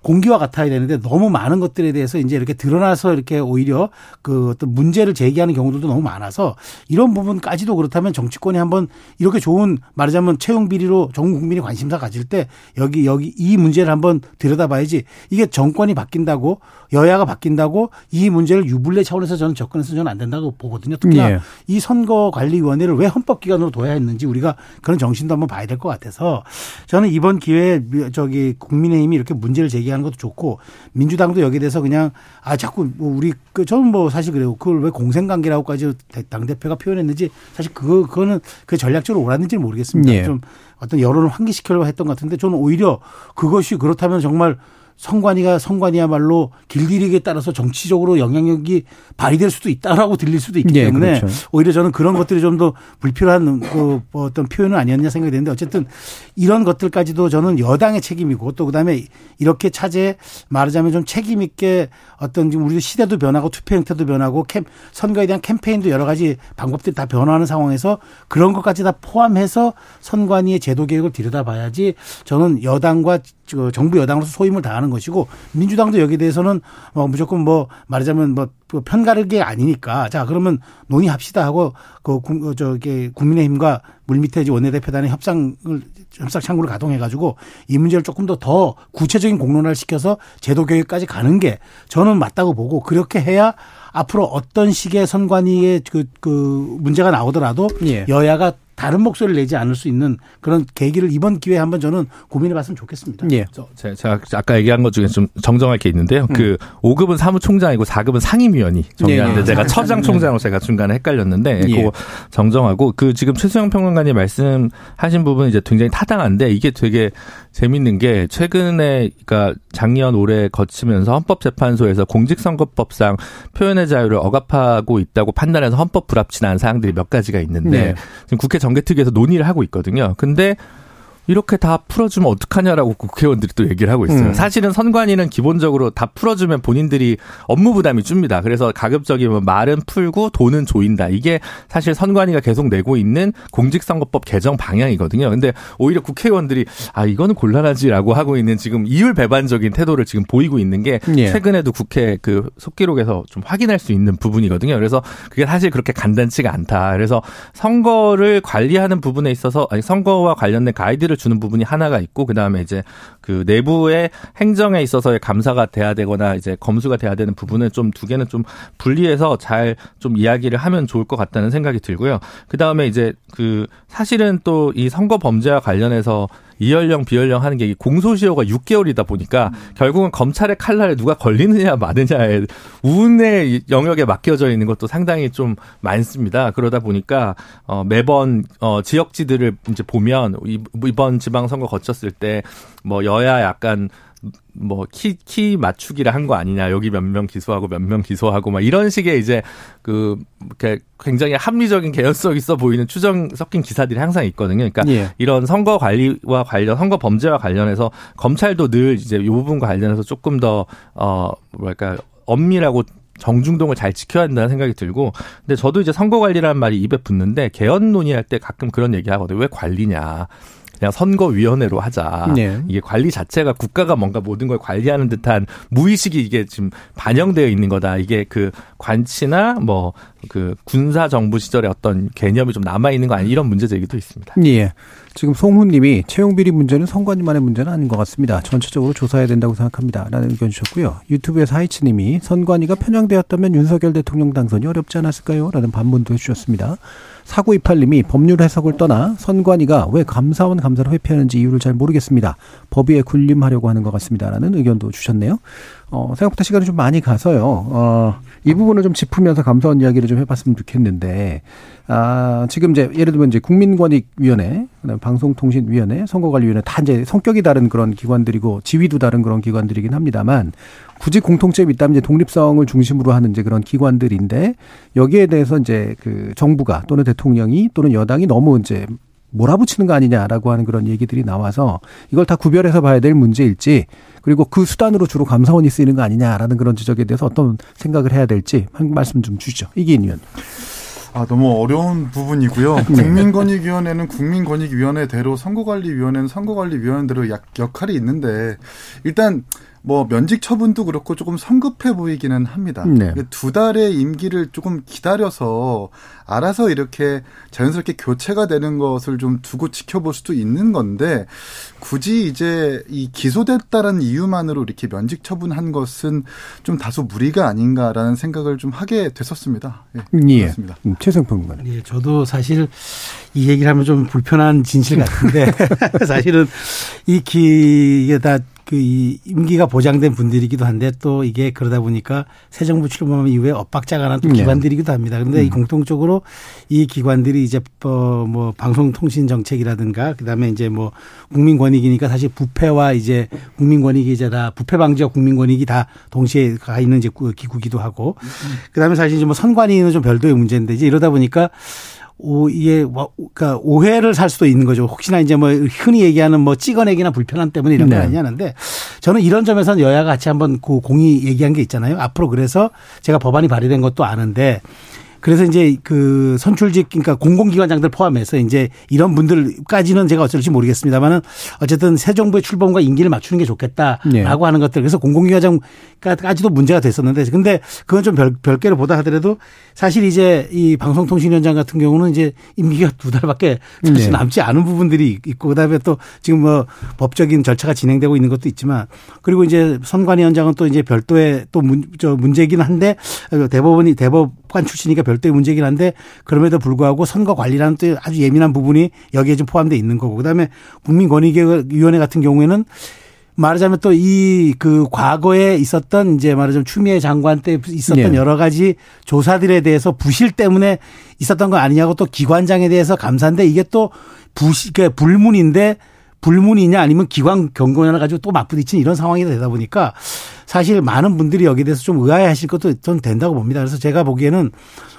공기와 같아야 되는데 너무 많은 것들에 대해서 이제 이렇게 드러나서 이렇게 오히려 그 어떤 문제를 제기하는 경우들도 너무 많아서 이런 부분 부분까지도 그렇다면 정치권이 한번 이렇게 좋은 말하자면 채용 비리로 전 국민이 관심사 가질 때 여기 여기 이 문제를 한번 들여다봐야지 이게 정권이 바뀐다고 여야가 바뀐다고 이 문제를 유불리 차원에서 저는 접근해서 저는 안 된다고 보거든요. 특히나 예. 이 선거관리위원회를 왜 헌법기관으로 둬야 했는지 우리가 그런 정신도 한번 봐야 될 것 같아서 저는 이번 기회에 저기 국민의힘이 이렇게 문제를 제기하는 것도 좋고 민주당도 여기에 대해서 그냥 아 자꾸 뭐 우리 그 저는 뭐 사실 그래요. 그걸 왜 공생관계라고까지 당 대표가 표현했는지 사실 그거 그거는 그 전략적으로 옳았는지 모르겠습니다. 예. 좀 어떤 여론을 환기시키려고 했던 것 같은데 저는 오히려 그것이 그렇다면 정말 성관이가 성관이야말로 길들이기에 따라서 정치적으로 영향력이 발휘될 수도 있다라고 들릴 수도 있기 네, 때문에 그렇죠. 오히려 저는 그런 것들이 좀 더 불필요한 그뭐 어떤 표현은 아니었냐 생각이 되는데 어쨌든 이런 것들까지도 저는 여당의 책임이고 또 그다음에 이렇게 차제 말하자면 좀 책임 있게 어떤 지금 우리 시대도 변하고 투표 형태도 변하고 캠 선거에 대한 캠페인도 여러 가지 방법들이 다 변화하는 상황에서 그런 것까지 다 포함해서 선관위의 제도 개혁을 들여다봐야지 저는 여당과 정부 여당으로서 소임을 다하는 것이고 민주당도 여기에 대해서는 뭐 무조건 뭐 말하자면 뭐 편가르기 아니니까 자 그러면 논의합시다 하고 그 저기 국민의힘과 물밑에 원내대표단의 협상을 협상 창구를 가동해 가지고 이 문제를 조금 더 더 구체적인 공론화를 시켜서 제도 교육까지 가는 게 저는 맞다고 보고 그렇게 해야 앞으로 어떤 식의 선관위의 그, 그 문제가 나오더라도 예. 여야가 다른 목소리를 내지 않을 수 있는 그런 계기를 이번 기회에 한번 저는 고민해 봤으면 좋겠습니다. 예. 제가 아까 얘기한 것 중에 좀 정정할 게 있는데요. 음. 그 5급은 사무총장이고 4급은 상임위원이 정리하는데 예, 예. 제가 처장 총장으로 제가 중간에 헷갈렸는데 예. 그거 정정하고 그 지금 최수영 평론가님 말씀하신 부분은 이제 굉장히 타당한데 이게 되게 재밌는 게 최근에 그러니까 작년 올해 거치면서 헌법재판소에서 공직선거법상 표현의 자유를 억압하고 있다고 판단해서 헌법 불합치한 사항들이 몇 가지가 있는데 네. 지금 국회 정개특위에서 논의를 하고 있거든요. 근데 이렇게 다 풀어주면 어떡하냐라고 국회의원들이 또 얘기를 하고 있어요. 음. 사실은 선관위는 기본적으로 다 풀어주면 본인들이 업무 부담이 줍니다. 그래서 가급적이면 말은 풀고 돈은 조인다. 이게 사실 선관위가 계속 내고 있는 공직선거법 개정 방향이거든요. 근데 오히려 국회의원들이 아 이거는 곤란하지라고 하고 있는 지금 이율 배반적인 태도를 지금 보이고 있는 게 예. 최근에도 국회 그 속기록에서 좀 확인할 수 있는 부분이거든요. 그래서 그게 사실 그렇게 간단치가 않다. 그래서 선거를 관리하는 부분에 있어서 아니 선거와 관련된 가이드를 혜택을 주는 부분이 하나가 있고 그다음에 이제 그 내부의 행정에 있어서의 감사가 돼야 되거나 이제 검수가 돼야 되는 부분은 좀 두 개는 좀 분리해서 잘 좀 이야기를 하면 좋을 것 같다는 생각이 들고요. 그다음에 이제 그 사실은 또 이 선거 범죄와 관련해서 이연령 비연령 하는 게 공소시효가 6개월이다 보니까 음. 결국은 검찰의 칼날에 누가 걸리느냐 마느냐의 운의 영역에 맡겨져 있는 것도 상당히 좀 많습니다. 그러다 보니까 어 매번 어 지역지들을 이제 보면 이번 지방선거 거쳤을 때 뭐 여야 약간 뭐 키 키 맞추기를 한 거 아니냐 여기 몇 명 기소하고 몇 명 기소하고 막 이런 식의 이제 그 굉장히 합리적인 개연성 있어 보이는 추정 섞인 기사들이 항상 있거든요. 그러니까 예. 이런 선거 관리와 관련 선거 범죄와 관련해서 검찰도 늘 이제 이 부분과 관련해서 조금 더어 뭐랄까 엄밀하고 정중동을 잘 지켜야 된다는 생각이 들고 근데 저도 이제 선거 관리라는 말이 입에 붙는데 개헌 논의할 때 가끔 그런 얘기 하거든요. 왜 관리냐. 그냥 선거위원회로 하자. 네. 이게 관리 자체가 국가가 뭔가 모든 걸 관리하는 듯한 무의식이 이게 지금 반영되어 있는 거다. 이게 그 관치나 뭐 그 군사 정부 시절의 어떤 개념이 좀 남아 있는 거 아니 이런 문제 제기도 있습니다. 예. 지금 송훈님이 채용 비리 문제는 선관위만의 문제는 아닌 것 같습니다. 전체적으로 조사해야 된다고 생각합니다. 라는 의견 주셨고요. 유튜브에서 하이츠님이 선관위가 편향되었다면 윤석열 대통령 당선이 어렵지 않았을까요? 라는 반문도 해주셨습니다. 4928님이 법률 해석을 떠나 선관위가 왜 감사원 감사를 회피하는지 이유를 잘 모르겠습니다. 법위에 군림하려고 하는 것 같습니다라는 의견도 주셨네요. 어, 생각보다 시간이 좀 많이 가서요. 어, 이 부분을 좀 짚으면서 감사원 이야기를 좀 해봤으면 좋겠는데, 아, 지금 이제 예를 들면 이제 국민권익위원회, 그다음 방송통신위원회, 선거관리위원회 다 이제 성격이 다른 그런 기관들이고 지위도 다른 그런 기관들이긴 합니다만 굳이 공통점이 있다면 이제 독립성을 중심으로 하는 이제 그런 기관들인데 여기에 대해서 이제 그 정부가 또는 대통령이 또는 여당이 너무 이제 몰아붙이는 거 아니냐라고 하는 그런 얘기들이 나와서 이걸 다 구별해서 봐야 될 문제일지 그리고 그 수단으로 주로 감사원이 쓰이는 거 아니냐라는 그런 지적에 대해서 어떤 생각을 해야 될지 한 말씀 좀 주시죠. 이기인 의원. 아, 너무 어려운 부분이고요. 네. 국민권익위원회는 국민권익위원회대로 선거관리위원회는 선거관리위원회대로 약, 역할이 있는데 일단 뭐 면직 처분도 그렇고 조금 성급해 보이기는 합니다. 네. 두 달의 임기를 조금 기다려서 알아서 이렇게 자연스럽게 교체가 되는 것을 좀 두고 지켜볼 수도 있는 건데 굳이 이제 이 기소됐다는 이유만으로 이렇게 면직 처분한 것은 좀 다소 무리가 아닌가라는 생각을 좀 하게 됐었습니다. 예. 예. 그렇습니다. 음, 최성평 군 예, 저도 사실 이 얘기를 하면 좀 불편한 진실 같은데 사실은 이 기, 이게 다 그 이 임기가 보장된 분들이기도 한데 또 이게 그러다 보니까 새 정부 출범 이후에 엇박자가 난또 네. 기관들이기도 합니다. 그런데 음. 이 공통적으로 이 기관들이 이제 뭐 방송통신 정책이라든가 그다음에 이제 뭐 국민권익이니까 사실 부패와 이제 국민권익이 이제 다 부패 방지와 국민권익이 다 동시에 가 있는 이제 기구기도 하고 그다음에 사실 이제 뭐 선관위는 좀 별도의 문제인데 이제 이러다 보니까 오, 이게, 그니까 오해를 살 수도 있는 거죠. 혹시나 이제 뭐 흔히 얘기하는 뭐 찍어내기나 불편함 때문에 이런 건 네. 아니냐는데 저는 이런 점에서는 여야가 같이 한번 그 공이 얘기한 게 있잖아요. 앞으로 그래서 제가 법안이 발의된 것도 아는데 그래서 이제 그 선출직 그러니까 공공기관장들 포함해서 이제 이런 분들까지는 제가 어쩔지 모르겠습니다만은 어쨌든 새 정부의 출범과 임기를 맞추는 게 좋겠다라고 네. 하는 것들 그래서 공공기관장까지도 문제가 됐었는데 근데 그건 좀 별, 별개로 보다 하더라도 사실 이제 이 방송통신위원장 같은 경우는 이제 임기가 두 달밖에 사실 네. 남지 않은 부분들이 있고 그다음에 또 지금 뭐 법적인 절차가 진행되고 있는 것도 있지만 그리고 이제 선관위원장은 또 이제 별도의 또 문, 저 문제이긴 한데 대법원이 대법관 출신이니까 별 별도의 문제긴 한데 그럼에도 불구하고 선거 관리라는 또 아주 예민한 부분이 여기에 좀 포함되어 있는 거고 그다음에 국민권익위원회 같은 경우에는 말하자면 또 이 그 과거에 있었던 이제 말하자면 추미애 장관 때 있었던 네. 여러 가지 조사들에 대해서 부실 때문에 있었던 거 아니냐고 또 기관장에 대해서 감사인데 이게 또 부실 그 불문인데 불문이냐 아니면 기관 경고냐 가지고 또 맞부딪힌 이런 상황이 되다 보니까 사실 많은 분들이 여기에 대해서 좀 의아해 하실 것도 전 된다고 봅니다. 그래서 제가 보기에는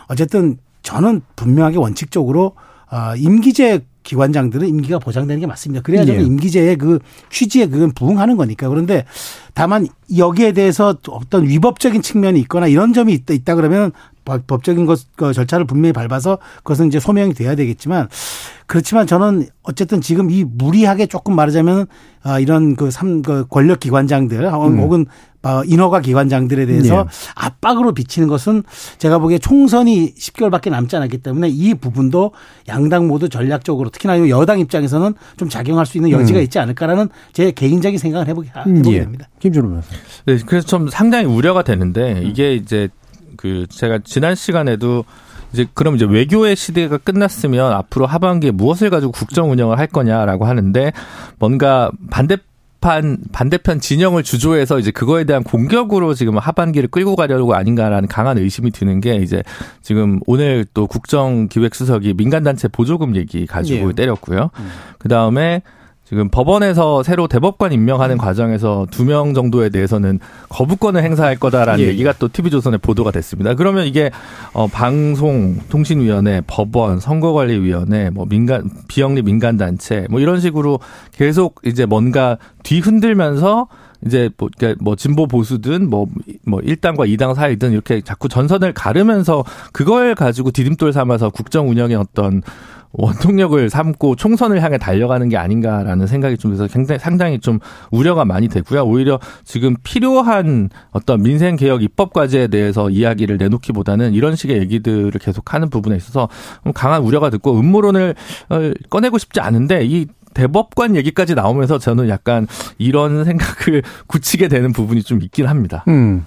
어쨌든 저는 분명하게 원칙적으로 아, 임기제 기관장들은 임기가 보장되는 게 맞습니다. 그래야 저는 예. 임기제의 그 취지에 그건 부응하는 거니까. 그런데 다만 여기에 대해서 어떤 위법적인 측면이 있거나 이런 점이 있다, 있다 그러면 법적인 것, 그 절차를 분명히 밟아서 그것은 이제 소명이 돼야 되겠지만 그렇지만 저는 어쨌든 지금 이 무리하게 조금 말하자면 아, 이런 그 삼, 그 권력 기관장들 음. 혹은 어, 인허가 기관장들에 대해서 네. 압박으로 비치는 것은 제가 보기에 총선이 10개월밖에 남지 않았기 때문에 이 부분도 양당 모두 전략적으로 특히나 여당 입장에서는 좀 작용할 수 있는 여지가 음. 있지 않을까라는 제 개인적인 생각을 해보게, 해보게 예. 됩니다. 김준호 변호사. 네, 그래서 좀 상당히 우려가 되는데 이게 이제 그 제가 지난 시간에도 이제 그럼 이제 외교의 시대가 끝났으면 앞으로 하반기에 무엇을 가지고 국정 운영을 할 거냐라고 하는데 뭔가 반대 반 반대편 진영을 주조해서 이제 그거에 대한 공격으로 지금 하반기를 끌고 가려고 아닌가라는 강한 의심이 드는 게 이제 지금 오늘 또 국정기획수석이 민간단체 보조금 얘기 가지고 예. 때렸고요. 음. 그 다음에 지금 법원에서 새로 대법관 임명하는 과정에서 두 명 정도에 대해서는 거부권을 행사할 거다라는 예. 얘기가 또 TV조선에 보도가 됐습니다. 그러면 이게 어 방송 통신위원회, 법원, 선거관리위원회, 뭐 민간 비영리 민간 단체 뭐 이런 식으로 계속 이제 뭔가 뒤흔들면서 이제 뭐, 그러니까 뭐 진보 보수든 뭐, 뭐 1당과 2당 사이든 이렇게 자꾸 전선을 가르면서 그걸 가지고 디딤돌 삼아서 국정 운영의 어떤 원동력을 삼고 총선을 향해 달려가는 게 아닌가라는 생각이 좀 그래서 굉장히 상당히 좀 우려가 많이 되고요. 오히려 지금 필요한 어떤 민생 개혁 입법 과제에 대해서 이야기를 내놓기보다는 이런 식의 얘기들을 계속하는 부분에 있어서 강한 우려가 듣고 음모론을 어, 꺼내고 싶지 않은데 이 대법관 얘기까지 나오면서 저는 약간 이런 생각을 굳히게 되는 부분이 좀 있긴 합니다. 음.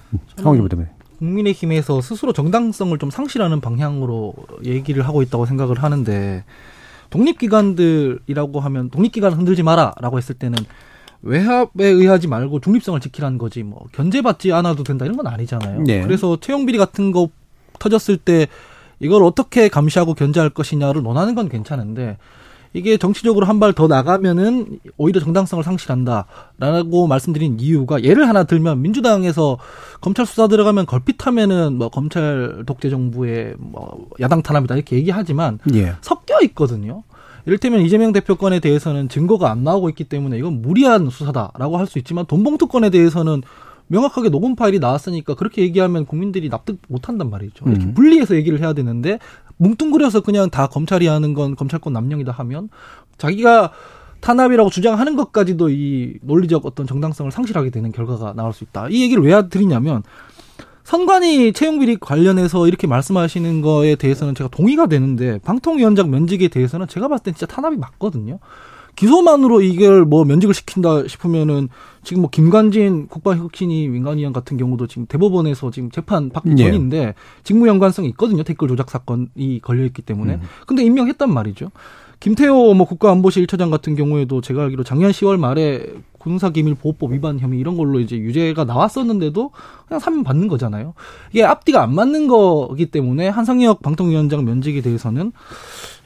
때문에. 국민의힘에서 스스로 정당성을 좀 상실하는 방향으로 얘기를 하고 있다고 생각을 하는데 독립기관들이라고 하면 독립기관 흔들지 마라라고 했을 때는 외압에 의하지 말고 중립성을 지키라는 거지 뭐 견제받지 않아도 된다 이런 건 아니잖아요. 네. 그래서 채용 비리 같은 거 터졌을 때 이걸 어떻게 감시하고 견제할 것이냐를 논하는 건 괜찮은데 이게 정치적으로 한 발 더 나가면은 오히려 정당성을 상실한다라고 말씀드린 이유가 예를 하나 들면 민주당에서 검찰 수사 들어가면 걸핏하면은 뭐 검찰 독재 정부의 뭐 야당 탄압이다 이렇게 얘기하지만 예. 섞여 있거든요. 이를테면 이재명 대표 건에 대해서는 증거가 안 나오고 있기 때문에 이건 무리한 수사다라고 할 수 있지만 돈봉투 건에 대해서는 명확하게 녹음 파일이 나왔으니까 그렇게 얘기하면 국민들이 납득 못 한단 말이죠. 이렇게 음. 분리해서 얘기를 해야 되는데 뭉뚱그려서 그냥 다 검찰이 하는 건 검찰권 남용이다 하면 자기가 탄압이라고 주장하는 것까지도 이 논리적 어떤 정당성을 상실하게 되는 결과가 나올 수 있다. 이 얘기를 왜 드리냐면 선관위 채용 비리 관련해서 이렇게 말씀하시는 거에 대해서는 제가 동의가 되는데 방통위원장 면직에 대해서는 제가 봤을 땐 진짜 탄압이 맞거든요. 기소만으로 이걸 뭐 면직을 시킨다 싶으면은 지금 뭐 김관진 국방혁신위 민간위원 같은 경우도 지금 대법원에서 지금 재판 받기 예. 전인데 직무 연관성이 있거든요. 댓글 조작 사건이 걸려 있기 때문에. 음. 근데 임명했단 말이죠. 김태호 뭐 국가안보실 1처장 같은 경우에도 제가 알기로 작년 10월 말에 군사기밀보호법 위반 혐의 이런 걸로 이제 유죄가 나왔었는데도 그냥 사면 받는 거잖아요. 이게 앞뒤가 안 맞는 거기 때문에 한상혁 방통위원장 면직에 대해서는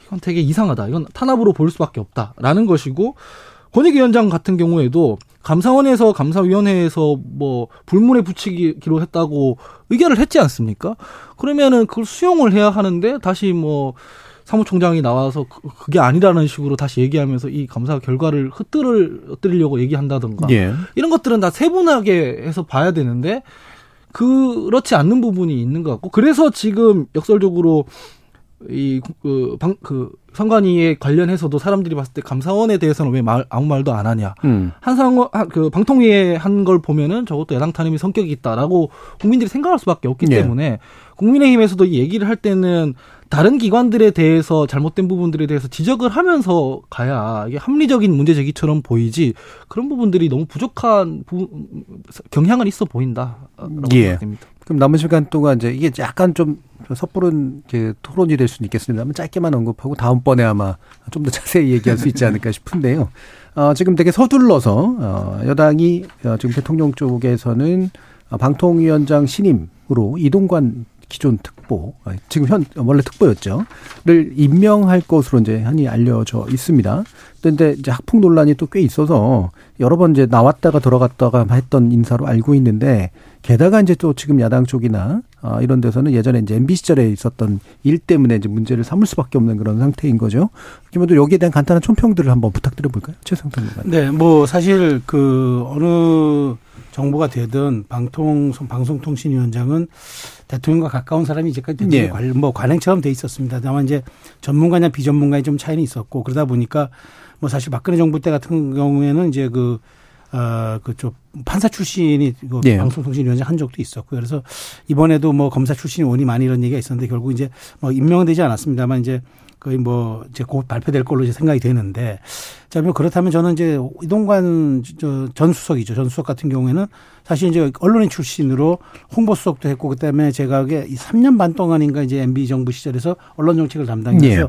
이건 되게 이상하다. 이건 탄압으로 볼 수밖에 없다라는 것이고 권익위원장 같은 경우에도 감사원에서 감사위원회에서 뭐 불문에 붙이기로 했다고 의결을 했지 않습니까? 그러면은 그걸 수용을 해야 하는데 다시 뭐 사무총장이 나와서 그, 그게 아니라는 식으로 다시 얘기하면서 이 감사 결과를 흩뜨를 흩뜨리려고 얘기한다던가 예. 이런 것들은 다 세분하게 해서 봐야 되는데 그렇지 않는 부분이 있는 것 같고 그래서 지금 역설적으로 이 그 방 그 선관위에 관련해서도 사람들이 봤을 때 감사원에 대해서는 왜 말, 아무 말도 안 하냐. 음. 한상원 그 방통위에 한 걸 보면은 저것도 야당 탄압의 성격이 있다라고 국민들이 생각할 수밖에 없기 예. 때문에 국민의힘에서도 이 얘기를 할 때는 다른 기관들에 대해서 잘못된 부분들에 대해서 지적을 하면서 가야 이게 합리적인 문제 제기처럼 보이지 그런 부분들이 너무 부족한 부, 경향은 있어 보인다 라고 예. 생각됩니다. 그럼 남은 시간 동안 이제 이게 약간 좀 섣부른 이제 토론이 될 수는 있겠습니다만 짧게만 언급하고 다음번에 아마 좀 더 자세히 얘기할 수 있지 않을까 싶은데요. 어, 지금 되게 서둘러서 어, 여당이 어, 지금 대통령 쪽에서는 방통위원장 신임으로 이동관 기존 특보, 아, 지금 현, 원래 특보였죠.를 임명할 것으로 이제 한이 알려져 있습니다. 그런데 이제 학폭 논란이 또 꽤 있어서 여러 번 이제 나왔다가 들어갔다가 했던 인사로 알고 있는데 게다가 이제 또 지금 야당 쪽이나 아, 이런 데서는 예전에 이제 MB 시절에 있었던 일 때문에 이제 문제를 삼을 수밖에 없는 그런 상태인 거죠. 또 여기에 대한 간단한 총평들을 한번 부탁드려 볼까요? 최성태 의원. 네, 뭐 사실 그 어느 정부가 되든 방통 방송통신위원장은 대통령과 가까운 사람이 이제까지 네. 관, 뭐 관행처럼 돼 있었습니다. 다만 이제 전문가냐 비전문가의 좀 차이는 있었고 그러다 보니까 뭐 사실 박근혜 정부 때 같은 경우에는 이제 그 어, 그쪽 판사 출신이 그 네. 방송통신위원장 한 적도 있었고 그래서 이번에도 뭐 검사 출신이 오니 많이 이런 얘기가 있었는데 결국 이제 뭐 임명은 되지 않았습니다만 이제 거의 뭐 이제 곧 발표될 걸로 이제 생각이 되는데 자, 뭐 그렇다면 저는 이제 이동관 전 수석이죠. 전 수석 같은 경우에는 사실 이제 언론인 출신으로 홍보 수석도 했고 그다음에 제가 그게 3년 반 동안인가 이제 MB 정부 시절에서 언론 정책을 담당해서 예.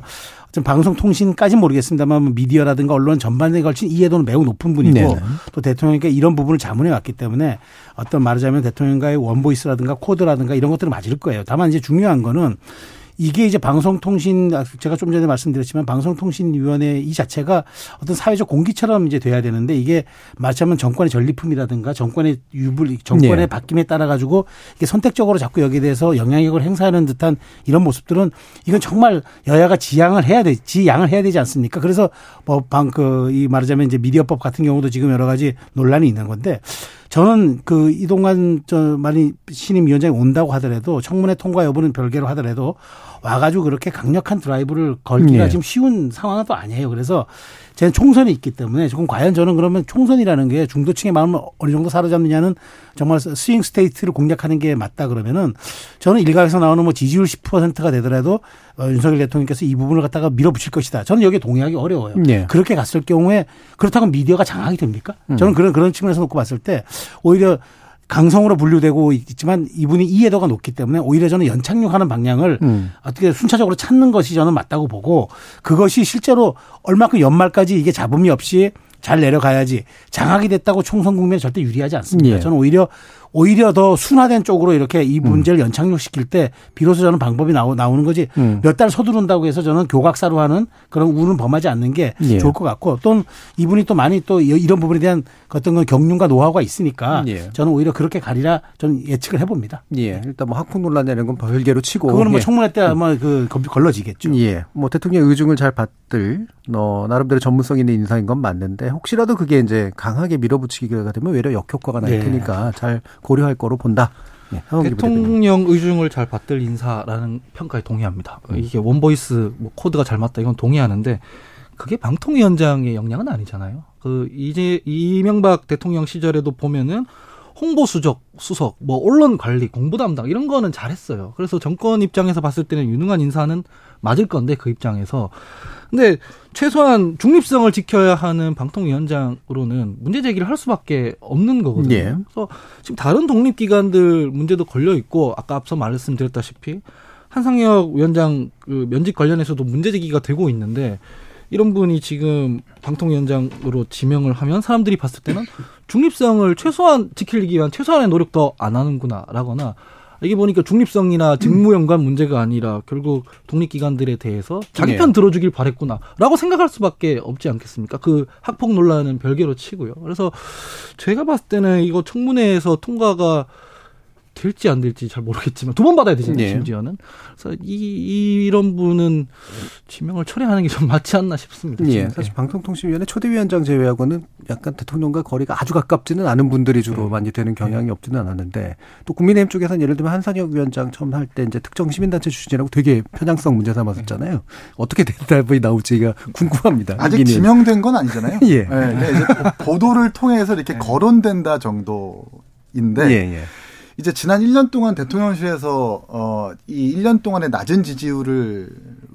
좀 방송통신까지 모르겠습니다만 뭐 미디어라든가 언론 전반에 걸친 이해도는 매우 높은 분이고 네네. 또 대통령께 이런 부분을 자문해 왔기 때문에 어떤 말하자면 대통령과의 원보이스라든가 코드라든가 이런 것들은 맞을 거예요. 다만 이제 중요한 거는 이게 이제 방송통신 제가 좀 전에 말씀드렸지만 방송통신위원회 이 자체가 어떤 사회적 공기처럼 이제 돼야 되는데 이게 말하자면 정권의 전리품이라든가 정권의 유불 정권의 네. 바뀜에 따라 가지고 이게 선택적으로 자꾸 여기에 대해서 영향력을 행사하는 듯한 이런 모습들은 이건 정말 여야가 지양을 해야 돼 지양을 해야 되지 않습니까? 그래서 뭐방그이 말하자면 이제 미디어법 같은 경우도 지금 여러 가지 논란이 있는 건데 저는 그 이동관 저 많이 신임 위원장이 온다고 하더라도 청문회 통과 여부는 별개로 하더라도 와가지고 그렇게 강력한 드라이브를 걸기가 네. 지금 쉬운 상황은 또 아니에요. 그래서 제 총선이 있기 때문에 조금 과연 저는 그러면 총선이라는 게 중도층의 마음을 어느 정도 사로잡느냐는 정말 swing state를 공략하는 게 맞다 그러면은 저는 일각에서 나오는 뭐 지지율 10%가 되더라도 어, 윤석열 대통령께서 이 부분을 갖다가 밀어붙일 것이다. 저는 여기에 동의하기 어려워요. 네. 그렇게 갔을 경우에 그렇다고 미디어가 장악이 됩니까? 음. 저는 그런 그런 측면에서 놓고 봤을 때 오히려 강성으로 분류되고 있지만 이분이 이해도가 높기 때문에 오히려 저는 연착륙하는 방향을 음. 어떻게 순차적으로 찾는 것이 저는 맞다고 보고 그것이 실제로 얼마큼 연말까지 이게 잡음이 없이 잘 내려가야지 장악이 됐다고 총선 국면에 절대 유리하지 않습니다. 예. 저는 오히려 오히려 더 순화된 쪽으로 이렇게 이 음. 문제를 음. 연착륙시킬 때 비로소 저는 방법이 나오, 나오는 거지 음. 몇달 서두른다고 해서 저는 교각사로 하는 그런 우는 범하지 않는 게 예. 좋을 것 같고 또 이분이 또 많이 또 이런 부분에 대한 어떤 건 경륜과 노하우가 있으니까 예. 저는 오히려 그렇게 가리라 저는 예측을 해봅니다. 예. 일단 뭐 학폭 논란 내는 건 별개로 치고 그거는 뭐 예. 청문회 때 아마 그 걸러지겠죠. 예. 뭐 대통령 의중을 잘 받들 어, 나름대로 전문성 있는 인사인 건 맞는데 혹시라도 그게 이제 강하게 밀어붙이기가 되면 외려 역효과가 날 예. 테니까 잘 고려할 거로 본다. 네, 대통령 의중을 잘 받들 인사라는 평가에 동의합니다. 음. 이게 one voice 뭐 코드가 잘 맞다 이건 동의하는데 그게 방통위원장의 역량은 아니잖아요. 그 이제 이명박 대통령 시절에도 보면은 홍보 수석, 수석, 뭐 언론 관리, 공부 담당 이런 거는 잘했어요. 그래서 정권 입장에서 봤을 때는 유능한 인사는 맞을 건데 그 입장에서 근데 최소한 중립성을 지켜야 하는 방통위원장으로는 문제 제기를 할 수밖에 없는 거거든요. 예. 그래서 지금 다른 독립기관들 문제도 걸려 있고 아까 앞서 말씀드렸다시피 한상혁 위원장 그 면직 관련해서도 문제 제기가 되고 있는데 이런 분이 지금 방통위원장으로 지명을 하면 사람들이 봤을 때는 중립성을 최소한 지키기 위한 최소한의 노력도 안 하는구나라거나 이게 보니까 중립성이나 직무연관 문제가 아니라 결국 독립기관들에 대해서 자기 네. 편 들어주길 바랬구나라고 생각할 수밖에 없지 않겠습니까? 그 학폭 논란은 별개로 치고요. 그래서 제가 봤을 때는 이거 청문회에서 통과가 될지 안 될지 잘 모르겠지만 두 번 받아야 되잖아요, 네. 심지어는. 그래서 이, 이 런 분은 지명을 철회하는 게 좀 맞지 않나 싶습니다. 예. 사실 방송통신위원회 초대위원장 제외하고는 약간 대통령과 거리가 아주 가깝지는 않은 분들이 주로 네. 많이 되는 경향이 네. 없지는 않았는데 또 국민의힘 쪽에서는 예를 들면 한상혁 위원장 처음 할 때 이제 특정 시민단체 출신이라고 되게 편향성 문제 삼았었잖아요. 네. 어떻게 대답이 나올지가 궁금합니다. 아직 지명된 건 아니잖아요. 예. 네, 이제 보도를 통해서 이렇게 네. 거론된다 정도인데. 예, 예. 이제 지난 1년 동안 대통령실에서 어 이 1년 동안의 낮은 지지율을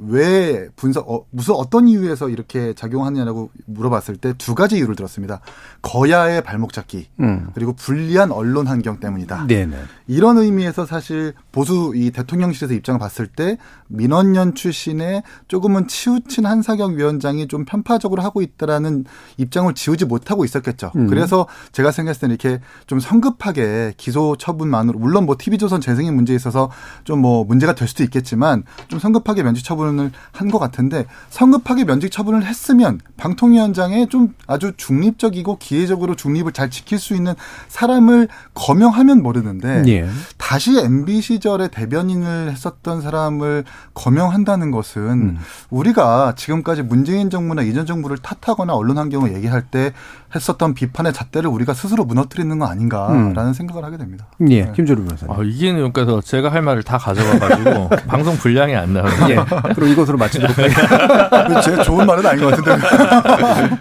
왜 분석 어, 무슨 어떤 이유에서 이렇게 작용하느냐고 물어봤을 때 두 가지 이유를 들었습니다. 거야의 발목 잡기 음. 그리고 불리한 언론 환경 때문이다. 네네. 이런 의미에서 사실 보수 이 대통령실에서 입장을 봤을 때 민원연 출신의 조금은 치우친 한사경 위원장이 좀 편파적으로 하고 있다라는 입장을 지우지 못하고 있었겠죠. 음. 그래서 제가 생각했을 때는 이렇게 좀 성급하게 기소 처분 만으로 물론 뭐 TV조선 재승인 문제에 있어서 좀 뭐 문제가 될 수도 있겠지만 좀 성급하게 면직 처분을 한 것 같은데 성급하게 면직 처분을 했으면 방통위원장의 좀 아주 중립적이고 기회적으로 중립을 잘 지킬 수 있는 사람을 거명하면 모르는데 예. 다시 MB 시절에 대변인을 했었던 사람을 거명한다는 것은 음. 우리가 지금까지 문재인 정부나 이전 정부를 탓하거나 언론 환경을 얘기할 때 했었던 비판의 잣대를 우리가 스스로 무너뜨리는 거 아닌가라는 음. 생각을 하게 됩니다. 예, 네. 김조루 변호사님. 아, 이기는 그래서 제가 할 말을 다 가져가가지고 방송 분량이 안 나와요. 예. 그럼 이것으로 마치도록 하겠습니다. 제 좋은 말은 아닌 것 같은데.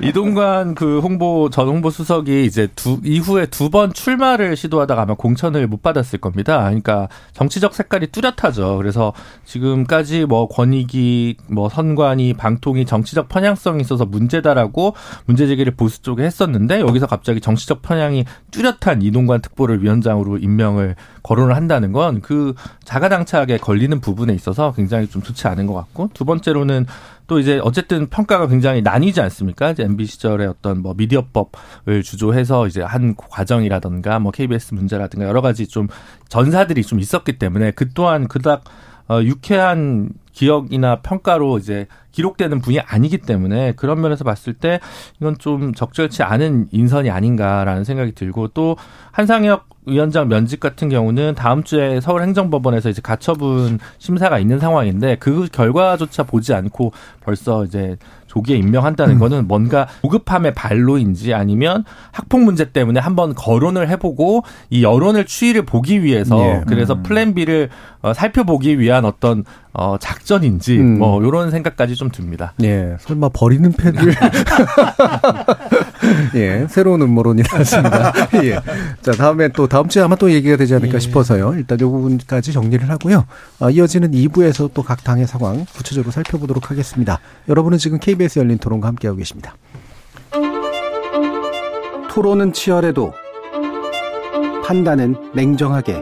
이동관 그 홍보 전 홍보 수석이 이제 두 이후에 두 번 출마를 시도하다가 아마 공천을 못 받았을 겁니다. 그러니까 정치적 색깔이 뚜렷하죠. 그래서 지금까지 뭐 권익위, 뭐 선관위, 방통위 정치적 편향성이 있어서 문제다라고 문제 제기를 보수 쪽에 했. 했었는데 여기서 갑자기 정치적 편향이 뚜렷한 이동관 특보를 위원장으로 임명 을 거론을 한다는 건 그 자가당착에 걸리는 부분에 있어서 굉장히 좀 좋지 않은 것 같고 두 번째로는 또 이제 어쨌든 평가가 굉장히 나뉘지 않습니까? 이제 MB 시절에 어떤 뭐 미디어법을 주조해서 이제 한 과정이라든가 뭐 KBS 문제라든가 여러 가지 좀 전사들이 좀 있었기 때문에 그 또한 그닥 어, 유쾌한 기억이나 평가로 이제 기록되는 분이 아니기 때문에 그런 면에서 봤을 때 이건 좀 적절치 않은 인선이 아닌가라는 생각이 들고 또 한상혁 위원장 면직 같은 경우는 다음 주에 서울행정법원에서 이제 가처분 심사가 있는 상황인데 그 결과조차 보지 않고 벌써 이제 조기에 임명한다는 음. 거는 뭔가 무급함의 발로인지 아니면 학폭 문제 때문에 한번 거론을 해보고 이 여론을 추이를 보기 위해서 예. 그래서 음. 플랜 B를 어, 살펴보기 위한 어떤 어, 작전인지 음. 뭐 이런 생각까지 좀 듭니다. 예, 설마 버리는 패를 예, 새로운 음모론이 나왔습니다. 예. 자, 다음에 또 다음 주에 아마 또 얘기가 되지 않을까 예. 싶어서요. 일단 이 부분까지 정리를 하고요. 어, 이어지는 2부에서 또 각 당의 상황 구체적으로 살펴보도록 하겠습니다. 여러분은 지금 KBS 열린 토론과 함께하고 계십니다. 토론은 치열해도 판단은 냉정하게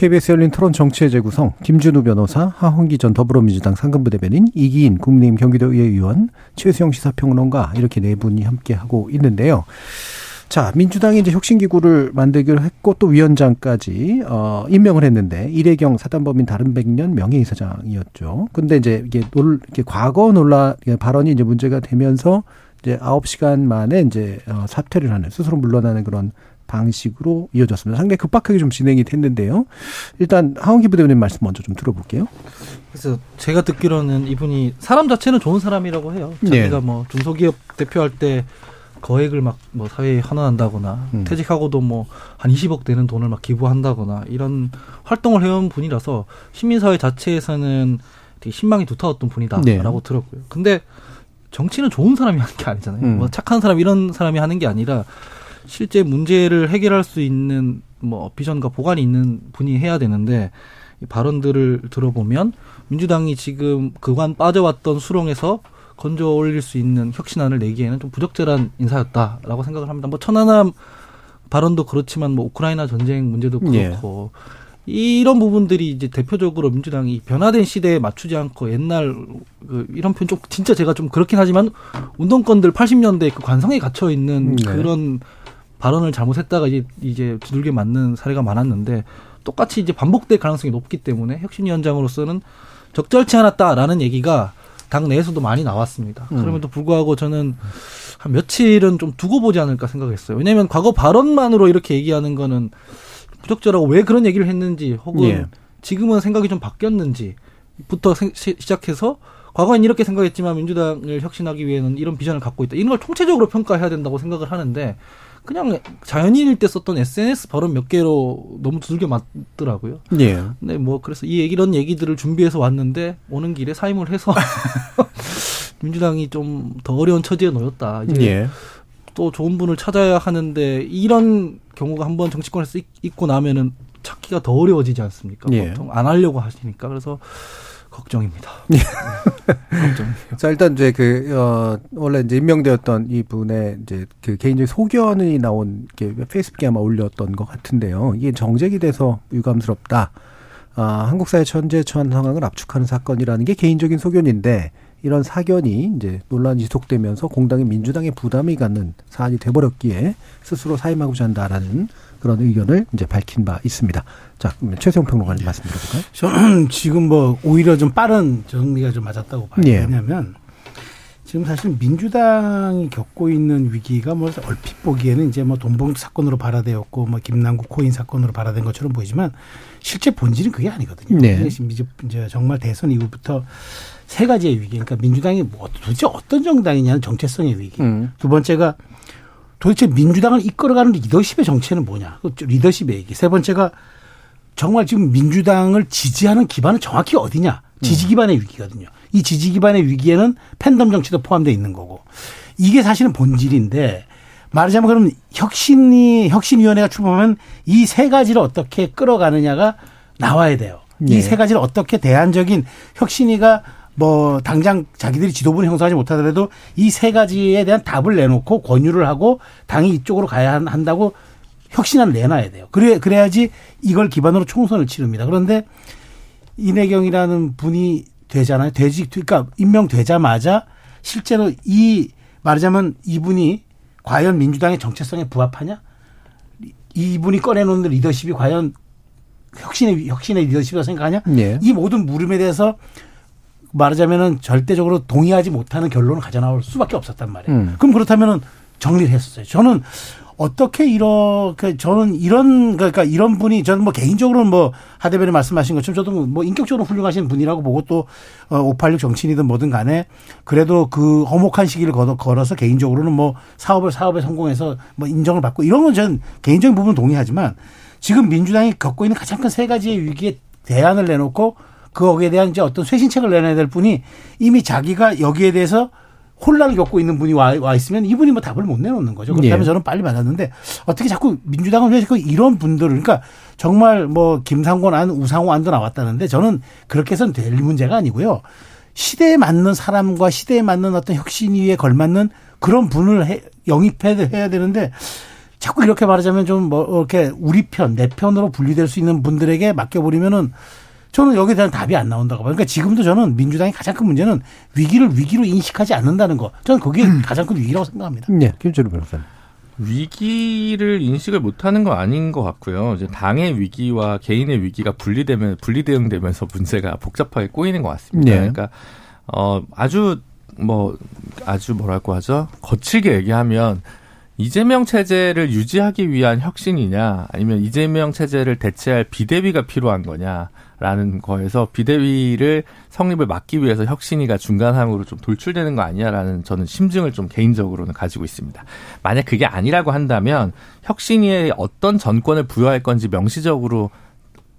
KBS 열린 토론 정치의 재구성 김준우 변호사, 하홍기 전 더불어민주당 상근부 대변인, 이기인 국민의힘 경기도의회 의원, 최수영 시사평론가 이렇게 네 분이 함께 하고 있는데요. 자, 민주당이 이제 혁신기구를 만들기로 했고 또 위원장까지 어 임명을 했는데 이래경 사단법인 다른 백년 명예이사장이었죠. 근데 이제 이게 놀 이렇게 과거 논란 발언이 이제 문제가 되면서 이제 아홉 시간 만에 이제 어 사퇴를 하는 스스로 물러나는 그런 방식으로 이어졌습니다. 상당히 급박하게 좀 진행이 됐는데요. 일단 하원기 부대변인 말씀 먼저 좀 들어볼게요. 그래서 제가 듣기로는 이분이 사람 자체는 좋은 사람이라고 해요. 자기가 네. 뭐 중소기업 대표할 때 거액을 막 뭐 사회에 환원한다거나 음. 퇴직하고도 뭐 한 20억 되는 돈을 막 기부한다거나 이런 활동을 해온 분이라서 시민사회 자체에서는 되게 신망이 두터웠던 분이다라고 네. 들었고요. 근데 정치는 좋은 사람이 하는 게 아니잖아요. 음. 뭐 착한 사람 이런 사람이 하는 게 아니라 실제 문제를 해결할 수 있는 뭐 비전과 보관이 있는 분이 해야 되는데 이 발언들을 들어보면 민주당이 지금 그간 빠져왔던 수렁에서 건져 올릴 수 있는 혁신안을 내기에는 좀 부적절한 인사였다라고 생각을 합니다. 뭐 천안함 발언도 그렇지만 뭐 우크라이나 전쟁 문제도 예. 그렇고 예. 이런 부분들이 이제 대표적으로 민주당이 변화된 시대에 맞추지 않고 옛날 그 이런 편좀 진짜 제가 좀 그렇긴 하지만 운동권들 80년대 그 관성에 갇혀 있는 네. 그런 발언을 잘못했다가 이제 이제 두들겨 맞는 사례가 많았는데 똑같이 이제 반복될 가능성이 높기 때문에 혁신위원장으로서는 적절치 않았다라는 얘기가 당 내에서도 많이 나왔습니다. 음. 그럼에도 불구하고 저는 한 며칠은 좀 두고 보지 않을까 생각했어요. 왜냐하면 과거 발언만으로 이렇게 얘기하는 거는 부적절하고 왜 그런 얘기를 했는지 혹은 예. 지금은 생각이 좀 바뀌었는지부터 시작해서 과거엔 이렇게 생각했지만 민주당을 혁신하기 위해는 이런 비전을 갖고 있다. 이런 걸 총체적으로 평가해야 된다고 생각을 하는데 그냥 자연인일 때 썼던 SNS 발언 몇 개로 너무 두들겨 맞더라고요. 예. 네, 뭐 그래서 이 얘기 이런 얘기들을 준비해서 왔는데 오는 길에 사임을 해서 민주당이 좀 더 어려운 처지에 놓였다. 이제 예. 또 좋은 분을 찾아야 하는데 이런 경우가 한번 정치권에서 있고 나면은 찾기가 더 어려워지지 않습니까? 예. 보통 안 하려고 하시니까 그래서 걱정입니다. 네. 걱정이에요. 자, 일단 이제 그, 어, 원래 이제 임명되었던 이 분의 이제 그 개인적인 소견이 나온 게 페이스북에 아마 올렸던 것 같은데요. 이게 정책이 돼서 유감스럽다. 아, 한국 사회 천재 처한 상황을 압축하는 사건이라는 게 개인적인 소견인데 이런 사견이 이제 논란이 지속되면서 공당의 민주당의 부담이 갖는 사안이 돼버렸기에 스스로 사임하고자 한다라는 그런 의견을 이제 밝힌 바 있습니다. 자, 최세용 평론가님 말씀 드려볼까요? 저는 지금 뭐 오히려 좀 빠른 정리가 좀 맞았다고 봐요. 예. 왜냐하면 지금 사실 민주당이 겪고 있는 위기가 뭐 얼핏 보기에는 이제 뭐 돈봉투 사건으로 발화되었고 뭐 김남국 코인 사건으로 발화된 것처럼 보이지만 실제 본질은 그게 아니거든요. 네. 이제 정말 대선 이후부터 세 가지의 위기. 그러니까 민주당이 뭐 도대체 어떤 정당이냐는 정체성의 위기. 음. 두 번째가 도대체 민주당을 이끌어가는 리더십의 정체는 뭐냐. 그 리더십의 얘기. 세 번째가 정말 지금 민주당을 지지하는 기반은 정확히 어디냐. 지지 기반의 위기거든요. 이 지지 기반의 위기에는 팬덤 정치도 포함되어 있는 거고. 이게 사실은 본질인데 말하자면 그러면 혁신이 혁신위원회가 출범하면 이 세 가지를 어떻게 끌어가느냐가 나와야 돼요. 이세 예. 가지를 어떻게 대안적인 혁신위가 뭐 당장 자기들이 지도부를 형성하지 못하더라도 이 세 가지에 대한 답을 내놓고 권유를 하고 당이 이쪽으로 가야 한다고 혁신안 내놔야 돼요. 그래 그래야지 이걸 기반으로 총선을 치릅니다. 그런데 이내경이라는 분이 되잖아요. 되지 그러니까 임명되자마자 실제로 이 말하자면 이분이 과연 민주당의 정체성에 부합하냐? 이분이 꺼내놓는 리더십이 과연 혁신의 혁신의 리더십이라고 생각하냐? 네. 이 모든 물음에 대해서 말하자면은 절대적으로 동의하지 못하는 결론을 가져나올 수밖에 없었단 말이에요. 음. 그럼 그렇다면은 정리를 했었어요. 저는 어떻게 이렇게 저는 이런 그러니까 이런 분이 저는 뭐 개인적으로는 뭐 하대변인 말씀하신 것처럼 저도 뭐 인격적으로 훌륭하신 분이라고 보고 또586 어, 정치인이든 뭐든 간에 그래도 그 허목한 시기를 걸어서 개인적으로는 뭐 사업을 사업에 성공해서 뭐 인정을 받고 이런 건 저는 개인적인 부분은 동의하지만 지금 민주당이 겪고 있는 가장 큰 세 가지의 위기에 대안을 내놓고 거기에 대한 이제 어떤 쇄신책을 내놔야 될 분이 이미 자기가 여기에 대해서 혼란을 겪고 있는 분이 와, 와 있으면 이분이 뭐 답을 못 내놓는 거죠. 그렇다면 예. 저는 빨리 받았는데 어떻게 자꾸 민주당은 왜 자꾸 이런 분들을 그러니까 정말 뭐 김상곤 안, 우상호 안도 나왔다는데 저는 그렇게 해서는 될 문제가 아니고요. 시대에 맞는 사람과 시대에 맞는 어떤 혁신 위에 걸맞는 그런 분을 해, 영입해야 되는데 자꾸 이렇게 말하자면 좀 뭐 이렇게 우리 편, 내 편으로 분리될 수 있는 분들에게 맡겨버리면은 저는 여기에 대한 답이 안 나온다고 봐요. 그러니까 지금도 저는 민주당의 가장 큰 문제는 위기를 위기로 인식하지 않는다는 거. 저는 그게 음. 가장 큰 위기라고 생각합니다. 네, 김철우 변호사님. 위기를 인식을 못하는 거 아닌 것 같고요. 이제 당의 위기와 개인의 위기가 분리되면 분리 대응되면서 문제가 복잡하게 꼬이는 것 같습니다. 네. 그러니까 어 아주 뭐 아주 뭐라고 하죠? 거칠게 얘기하면 이재명 체제를 유지하기 위한 혁신이냐 아니면 이재명 체제를 대체할 비대위가 필요한 거냐 라는 거에서 비대위를 성립을 막기 위해서 혁신위가 중간항으로 좀 돌출되는 거 아니냐라는 저는 심증을 좀 개인적으로는 가지고 있습니다. 만약 그게 아니라고 한다면 혁신위에 어떤 전권을 부여할 건지 명시적으로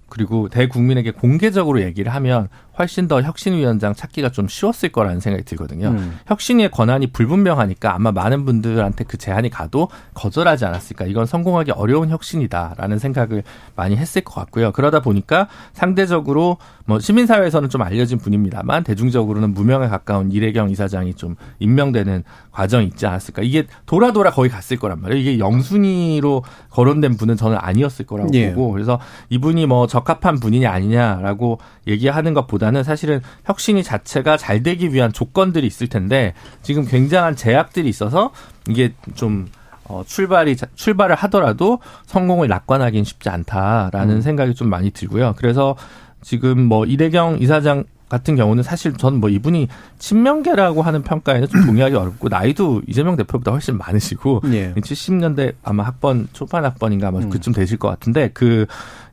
그리고 대국민에게 공개적으로 얘기를 하면 훨씬 더 혁신위원장 찾기가 좀 쉬웠을 거라는 생각이 들거든요. 음. 혁신위의 권한이 불분명하니까 아마 많은 분들한테 그 제안이 가도 거절하지 않았을까. 이건 성공하기 어려운 혁신이다라는 생각을 많이 했을 것 같고요. 그러다 보니까 상대적으로 뭐 시민사회에서는 좀 알려진 분입니다만 대중적으로는 무명에 가까운 이래경 이사장이 좀 임명되는 과정이 있지 않았을까. 이게 돌아 돌아 거의 갔을 거란 말이에요. 이게 영순위로 거론된 분은 저는 아니었을 거라고 예. 보고 그래서 이분이 뭐 적합한 분이냐 아니냐라고 얘기하는 것보다는 사실은 혁신이 자체가 잘 되기 위한 조건들이 있을 텐데 지금 굉장한 제약들이 있어서 이게 좀 어, 출발이 출발을 하더라도 성공을 낙관하기는 쉽지 않다라는 음. 생각이 좀 많이 들고요. 그래서 지금 뭐 이대경 이사장 같은 경우는 사실 전 뭐 이분이 친명계라고 하는 평가에는 좀 동의하기 어렵고 나이도 이재명 대표보다 훨씬 많으시고 예. 70년대 아마 학번 초반 학번인가 아마 음. 그쯤 되실 것 같은데 그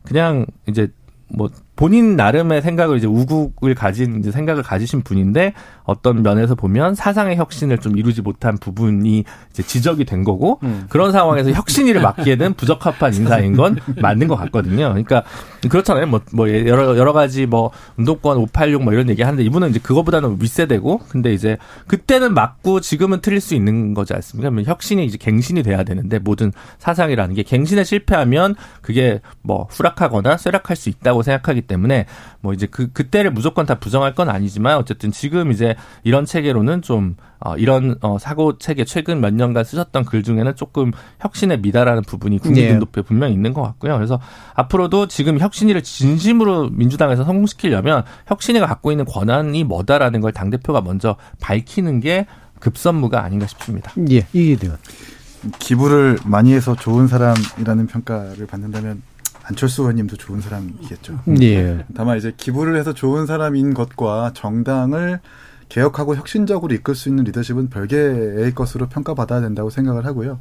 그냥 이제 뭐 본인 나름의 생각을 이제 우국을 가진 이제 생각을 가지신 분인데 어떤 면에서 보면 사상의 혁신을 좀 이루지 못한 부분이 이제 지적이 된 거고 음. 그런 상황에서 혁신위를 맡기에는 부적합한 인사인 건 맞는 것 같거든요. 그러니까 그렇잖아요. 뭐, 뭐 여러 여러 가지 뭐 운동권 586 뭐 이런 얘기 하는데 이분은 이제 그거보다는 윗세대고 근데 이제 그때는 맞고 지금은 틀릴 수 있는 거지 않습니까? 그러면 혁신이 이제 갱신이 돼야 되는데 모든 사상이라는 게 갱신에 실패하면 그게 뭐 후락하거나 쇠락할 수 있다고 생각하기 때문에 뭐 이제 그 그때를 무조건 다 부정할 건 아니지만 어쨌든 지금 이제 이런 체계로는 좀 어, 이런 어, 사고 체계 최근 몇 년간 쓰셨던 글 중에는 조금 혁신에 미달하는 부분이 국민 네. 눈높이에 분명히 있는 것 같고요. 그래서 앞으로도 지금 혁신위를 진심으로 민주당에서 성공시키려면 혁신위가 갖고 있는 권한이 뭐다라는 걸 당 대표가 먼저 밝히는 게 급선무가 아닌가 싶습니다. 예, 이게 돼요. 기부를 많이 해서 좋은 사람이라는 평가를 받는다면 안철수 의원님도 좋은 사람이겠죠. 예. 다만 이제 기부를 해서 좋은 사람인 것과 정당을 개혁하고 혁신적으로 이끌 수 있는 리더십은 별개의 것으로 평가받아야 된다고 생각을 하고요.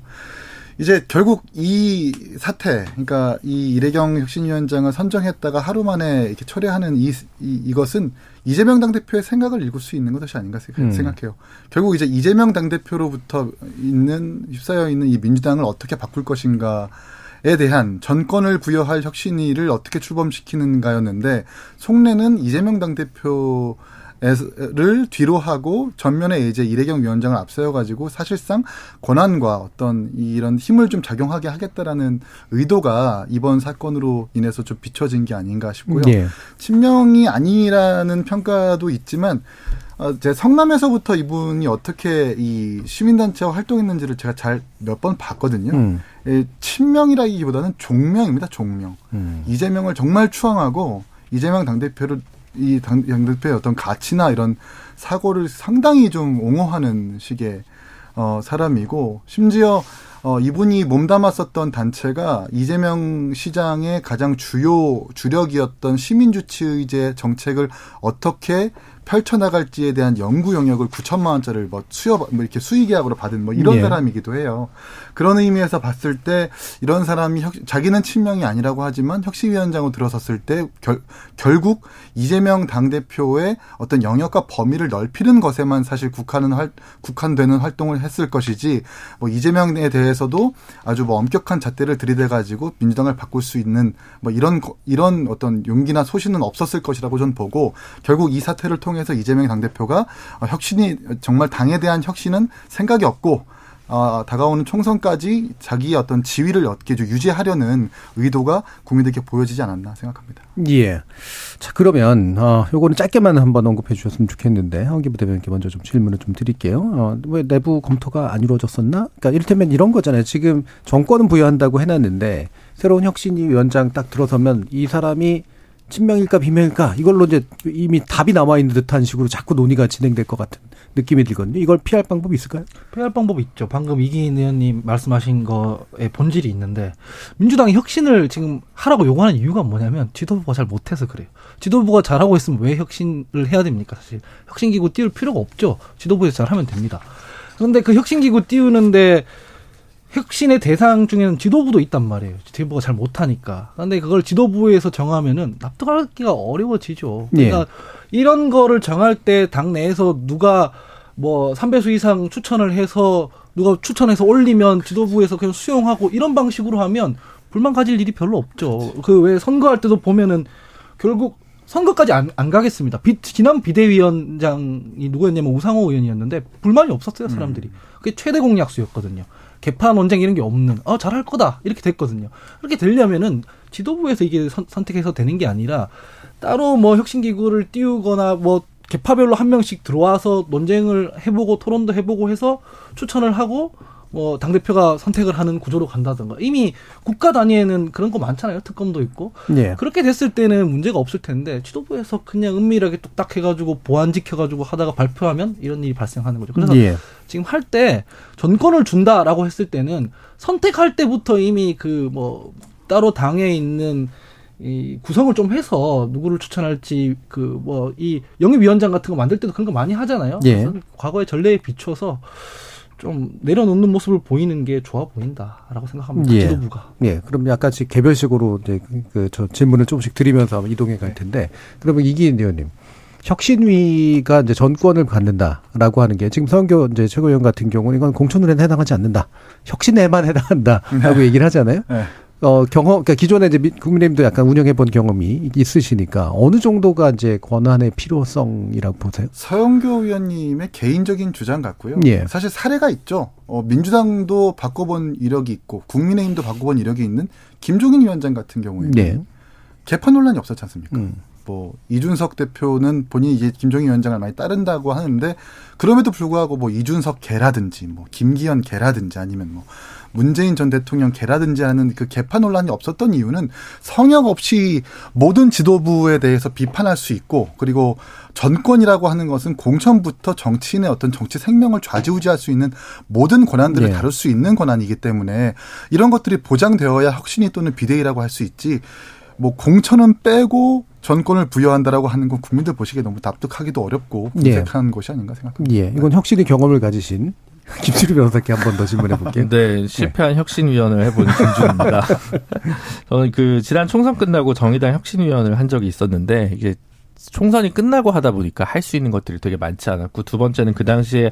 이제 결국 이 사태, 그러니까 이 이래경 혁신위원장을 선정했다가 하루 만에 이렇게 철회하는 이, 이 이것은 이재명 당대표의 생각을 읽을 수 있는 것이 아닌가 음. 생각해요. 결국 이제 이재명 당대표로부터 있는 휩싸여 있는 이 민주당을 어떻게 바꿀 것인가 에 대한 전권을 부여할 혁신위를 어떻게 출범시키는가였는데 속내는 이재명 당대표 를 뒤로 하고 전면에 이제 이래경 위원장을 앞세워 가지고 사실상 권한과 어떤 이런 힘을 좀 작용하게 하겠다라는 의도가 이번 사건으로 인해서 좀 비춰진 게 아닌가 싶고요. 예. 친명이 아니라는 평가도 있지만 어, 제 성남에서부터 이분이 어떻게 이 시민단체와 활동했는지를 제가 잘 몇 번 봤거든요. 음. 예, 친명이라기보다는 종명입니다. 종명. 음. 이재명을 정말 추앙하고 이재명 당대표를 이 당, 당대표의 어떤 가치나 이런 사고를 상당히 좀 옹호하는 식의 어, 사람이고 심지어 어, 이분이 몸담았었던 단체가 이재명 시장의 가장 주요 주력이었던 시민주치의제 정책을 어떻게 펼쳐나갈지에 대한 연구 영역을 9천만 원짜리를 뭐 수여 뭐 이렇게 수의 계약으로 받은 뭐 이런 예. 사람이기도 해요. 그런 의미에서 봤을 때 이런 사람이 혁, 자기는 친명이 아니라고 하지만 혁신위원장으로 들어섰을 때 결, 결국 이재명 당 대표의 어떤 영역과 범위를 넓히는 것에만 사실 국한은 할, 국한되는 활동을 했을 것이지 뭐 이재명에 대해서도 아주 뭐 엄격한 잣대를 들이대 가지고 민주당을 바꿀 수 있는 뭐 이런 이런 어떤 용기나 소신은 없었을 것이라고 저는 보고 결국 이 사태를 통해 통해서 이재명 당대표가 혁신이 정말 당에 대한 혁신은 생각이 없고 어, 다가오는 총선까지 자기의 어떤 지위를 얻게 유지하려는 의도가 국민들께 보여지지 않았나 생각합니다. 예. 자, 그러면, 어, 요거는 짧게만 한번 언급해 주셨으면 좋겠는데, 황기 부 대변인께 먼저 좀 질문을 좀 드릴게요. 어, 왜 내부 검토가 안 이루어졌었나? 그러니까 이를테면 이런 거잖아요. 지금 정권은 부여한다고 해놨는데, 새로운 혁신위 위원장 딱 들어서면 이 사람이 친명일까 비명일까 이걸로 이제 이미 답이 남아 있는 듯한 식으로 자꾸 논의가 진행될 것 같은 느낌이 들거든요. 이걸 피할 방법이 있을까요? 피할 방법이 있죠. 방금 이기인 의원님 말씀하신 거에 본질이 있는데 민주당이 혁신을 지금 하라고 요구하는 이유가 뭐냐면 지도부가 잘 못해서 그래요. 지도부가 잘하고 있으면 왜 혁신을 해야 됩니까? 사실 혁신기구 띄울 필요가 없죠. 지도부에서 잘하면 됩니다. 그런데 그 혁신기구 띄우는데 혁신의 대상 중에는 지도부도 있단 말이에요. 지도부가 잘 못하니까. 그런데 그걸 지도부에서 정하면은 납득하기가 어려워지죠. 그러니까 예. 이런 거를 정할 때 당 내에서 누가 뭐 3배수 이상 추천을 해서 누가 추천해서 올리면 지도부에서 그냥 수용하고 이런 방식으로 하면 불만 가질 일이 별로 없죠. 그 왜 선거할 때도 보면은 결국 선거까지 안, 안 가겠습니다. 비, 지난 비대위원장이 누구였냐면 우상호 의원이었는데 불만이 없었어요 사람들이. 음. 그게 최대 공약수였거든요. 개파 논쟁 이런 게 없는 어 잘할 거다 이렇게 됐거든요. 그렇게 되려면은 지도부에서 이게 선, 택해서 되는 게 아니라 따로 뭐 혁신 기구를 띄우거나 뭐 개파별로 한 명씩 들어와서 논쟁을 해보고 토론도 해보고 해서 추천을 하고 뭐 당대표가 선택을 하는 구조로 간다든가 이미 국가 단위에는 그런 거 많잖아요 특검도 있고 예. 그렇게 됐을 때는 문제가 없을 텐데 지도부에서 그냥 은밀하게 뚝딱 해가지고 보안 지켜가지고 하다가 발표하면 이런 일이 발생하는 거죠 그래서 예. 지금 할 때 전권을 준다라고 했을 때는 선택할 때부터 이미 그 뭐 따로 당에 있는 이 구성을 좀 해서 누구를 추천할지 그 뭐 이 영입위원장 같은 거 만들 때도 그런 거 많이 하잖아요. 예. 과거의 전례에 비춰서 좀 내려놓는 모습을 보이는 게 좋아 보인다라고 생각합니다. 예. 지도부가. 예. 그럼 약간 개별식으로 이제 그저 질문을 조금씩 드리면서 이동해 갈 텐데 그러면 이기인 의원님. 혁신위가 이제 전권을 갖는다라고 하는 게 지금 서영교 이제 최고위원 같은 경우는 이건 공천을에 해당하지 않는다. 혁신에만 해당한다라고 네. 얘기를 하잖아요. 네. 어, 경험, 그러니까 기존에 이제 국민의힘도 약간 운영해 본 경험이 있으시니까 어느 정도가 이제 권한의 필요성이라고 보세요? 서영교 의원님의 개인적인 주장 같고요. 예. 사실 사례가 있죠. 어, 민주당도 바꿔본 이력이 있고 국민의힘도 바꿔본 이력이 있는 김종인 위원장 같은 경우에는 예. 개판 논란이 없었지 않습니까? 음. 뭐 이준석 대표는 본인이 이제 김종인 위원장을 많이 따른다고 하는데 그럼에도 불구하고 뭐 이준석 개라든지 뭐 김기현 개라든지 아니면 뭐 문재인 전 대통령 개라든지 하는 그 개파 논란이 없었던 이유는 성역 없이 모든 지도부에 대해서 비판할 수 있고 그리고 전권이라고 하는 것은 공천부터 정치인의 어떤 정치 생명을 좌지우지할 수 있는 모든 권한들을 네. 다룰 수 있는 권한이기 때문에 이런 것들이 보장되어야 혁신이 또는 비대위라고 할 수 있지 뭐 공천은 빼고 전권을 부여한다라고 하는 건 국민들 보시기에 너무 납득하기도 어렵고 궁색한 예. 것이 아닌가 생각합니다. 예. 이건 혁신의 경험을 가지신 김수리 변호사께 한 번 더 질문해 볼게요. 네, 실패한 네. 혁신위원을 해본 김준입니다. 저는 그 지난 총선 끝나고 정의당 혁신위원을 한 적이 있었는데 이게 총선이 끝나고 하다 보니까 할 수 있는 것들이 되게 많지 않았고 두 번째는 그 당시에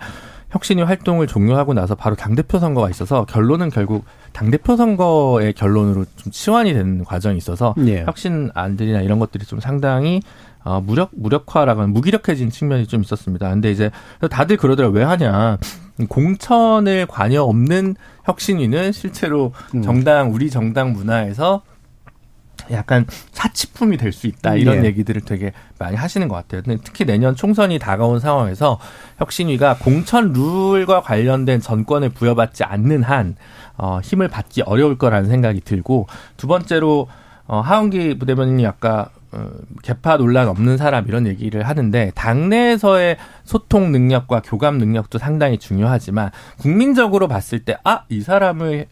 혁신위 활동을 종료하고 나서 바로 당대표 선거가 있어서 결론은 결국 당대표 선거의 결론으로 좀 치환이 되는 과정이 있어서 예. 혁신 안들이나 이런 것들이 좀 상당히 어, 무력, 무력화라고 무기력해진 측면이 좀 있었습니다. 근데 이제 다들 그러더라고요. 왜 하냐. 공천을 관여 없는 혁신위는 실제로 음. 정당, 우리 정당 문화에서 약간 사치품이 될 수 있다 이런 네. 얘기들을 되게 많이 하시는 것 같아요. 근데 특히 내년 총선이 다가온 상황에서 혁신위가 공천 룰과 관련된 전권을 부여받지 않는 한 어, 힘을 받기 어려울 거라는 생각이 들고 두 번째로 어, 하은기 부대변인이 아까 어, 개파 논란 없는 사람 이런 얘기를 하는데 당내에서의 소통 능력과 교감 능력도 상당히 중요하지만 국민적으로 봤을 때 아 이 사람을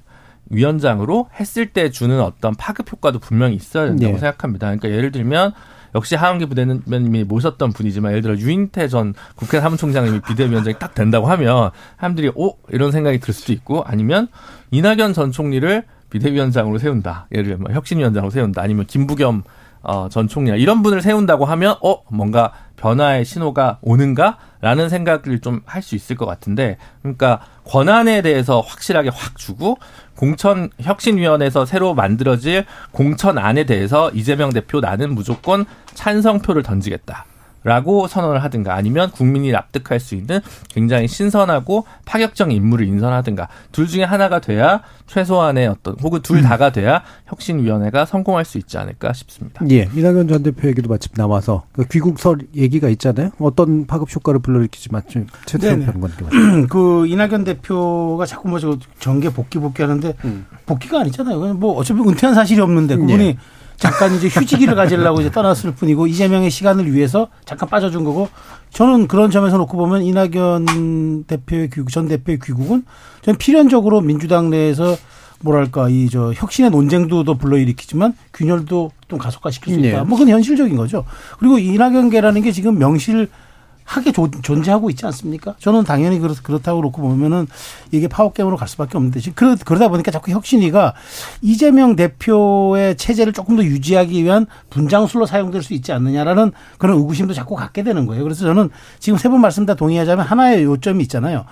위원장으로 했을 때 주는 어떤 파급 효과도 분명히 있어야 된다고 네. 생각합니다. 그러니까 예를 들면 역시 하은기 부대변인이 모셨던 분이지만 예를 들어 유인태 전 국회 사무총장님이 비대위원장이 딱 된다고 하면 사람들이 오 이런 생각이 들 수도 있고 아니면 이낙연 전 총리를 비대위원장으로 세운다. 예를 들면 혁신위원장으로 세운다. 아니면 김부겸 어, 전 총리나 이런 분을 세운다고 하면 어 뭔가 변화의 신호가 오는가라는 생각을 좀 할 수 있을 것 같은데 그러니까 권한에 대해서 확실하게 확 주고 공천 혁신위원회에서 새로 만들어질 공천안에 대해서 이재명 대표 나는 무조건 찬성표를 던지겠다. 라고 선언을 하든가 아니면 국민이 납득할 수 있는 굉장히 신선하고 파격적인 인물을 인선하든가 둘 중에 하나가 돼야 최소한의 어떤 혹은 둘 음. 다가 돼야 혁신위원회가 성공할 수 있지 않을까 싶습니다. 예, 이낙연 전 대표 얘기도 마침 나와서 그 귀국설 얘기가 있잖아요. 어떤 파급 효과를 불러일으키지 마침 최태형 평론가님. 그 이낙연 대표가 자꾸 뭐저 정계 복귀 복귀 하는데 음. 복귀가 아니잖아요. 뭐 어차피 은퇴한 사실이 없는데 그분이 예. 잠깐 이제 휴지기를 가지려고 이제 떠났을 뿐이고 이재명의 시간을 위해서 잠깐 빠져준 거고 저는 그런 점에서 놓고 보면 이낙연 대표의 귀국, 전 대표의 귀국은 저는 필연적으로 민주당 내에서 뭐랄까 이 저 혁신의 논쟁도 더 불러일으키지만 균열도 좀 가속화시킬 수 있다. 네. 뭐 그건 현실적인 거죠. 그리고 이낙연계라는 게 지금 명실 하게 조, 존재하고 있지 않습니까? 저는 당연히 그렇, 그렇다고 그렇고 보면은 이게 파워게임으로 갈 수밖에 없는데 그러, 그러다 보니까 자꾸 혁신위가 이재명 대표의 체제를 조금 더 유지하기 위한 분장술로 사용될 수 있지 않느냐라는 그런 의구심도 자꾸 갖게 되는 거예요. 그래서 저는 지금 세번 말씀 다 동의하자면 하나의 요점이 있잖아요.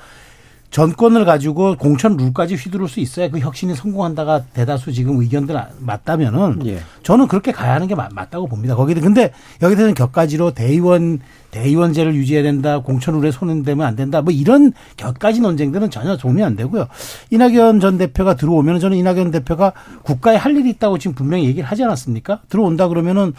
전권을 가지고 공천 룰까지 휘두를 수 있어야 그 혁신이 성공한다가 대다수 지금 의견들 맞다면은 예. 저는 그렇게 가야 하는 게 맞 다고 봅니다. 거기에 근데 여기서는 격가지로 대의원 대의원제를 유지해야 된다, 공천 룰에 손은 대면 안 된다, 뭐 이런 격가지 논쟁들은 전혀 도움이 안 되고요. 이낙연 전 대표가 들어오면 저는 이낙연 대표가 국가에 할 일이 있다고 지금 분명히 얘기를 하지 않았습니까? 들어온다 그러면은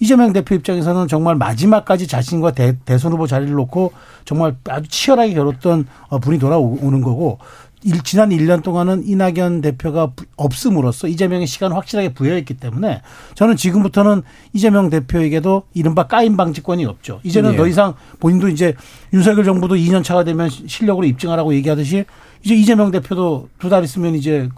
이재명 대표 입장에서는 정말 마지막까지 자신과 대, 대선 후보 자리를 놓고 정말 아주 치열하게 겨뤘던 어, 분이 돌아오는 거고 일, 지난 1년 동안은 이낙연 대표가 없음으로써 이재명의 시간 을 확실하게 부여했기 때문에 저는 지금부터는 이재명 대표에게도 이른바 까임 방지권이 없죠. 이제는 네. 더 이상 본인도 이제 윤석열 정부도 2년 차가 되면 실력으로 입증하라고 얘기하듯이 이제 이재명 대표도 두 달 있으면 이제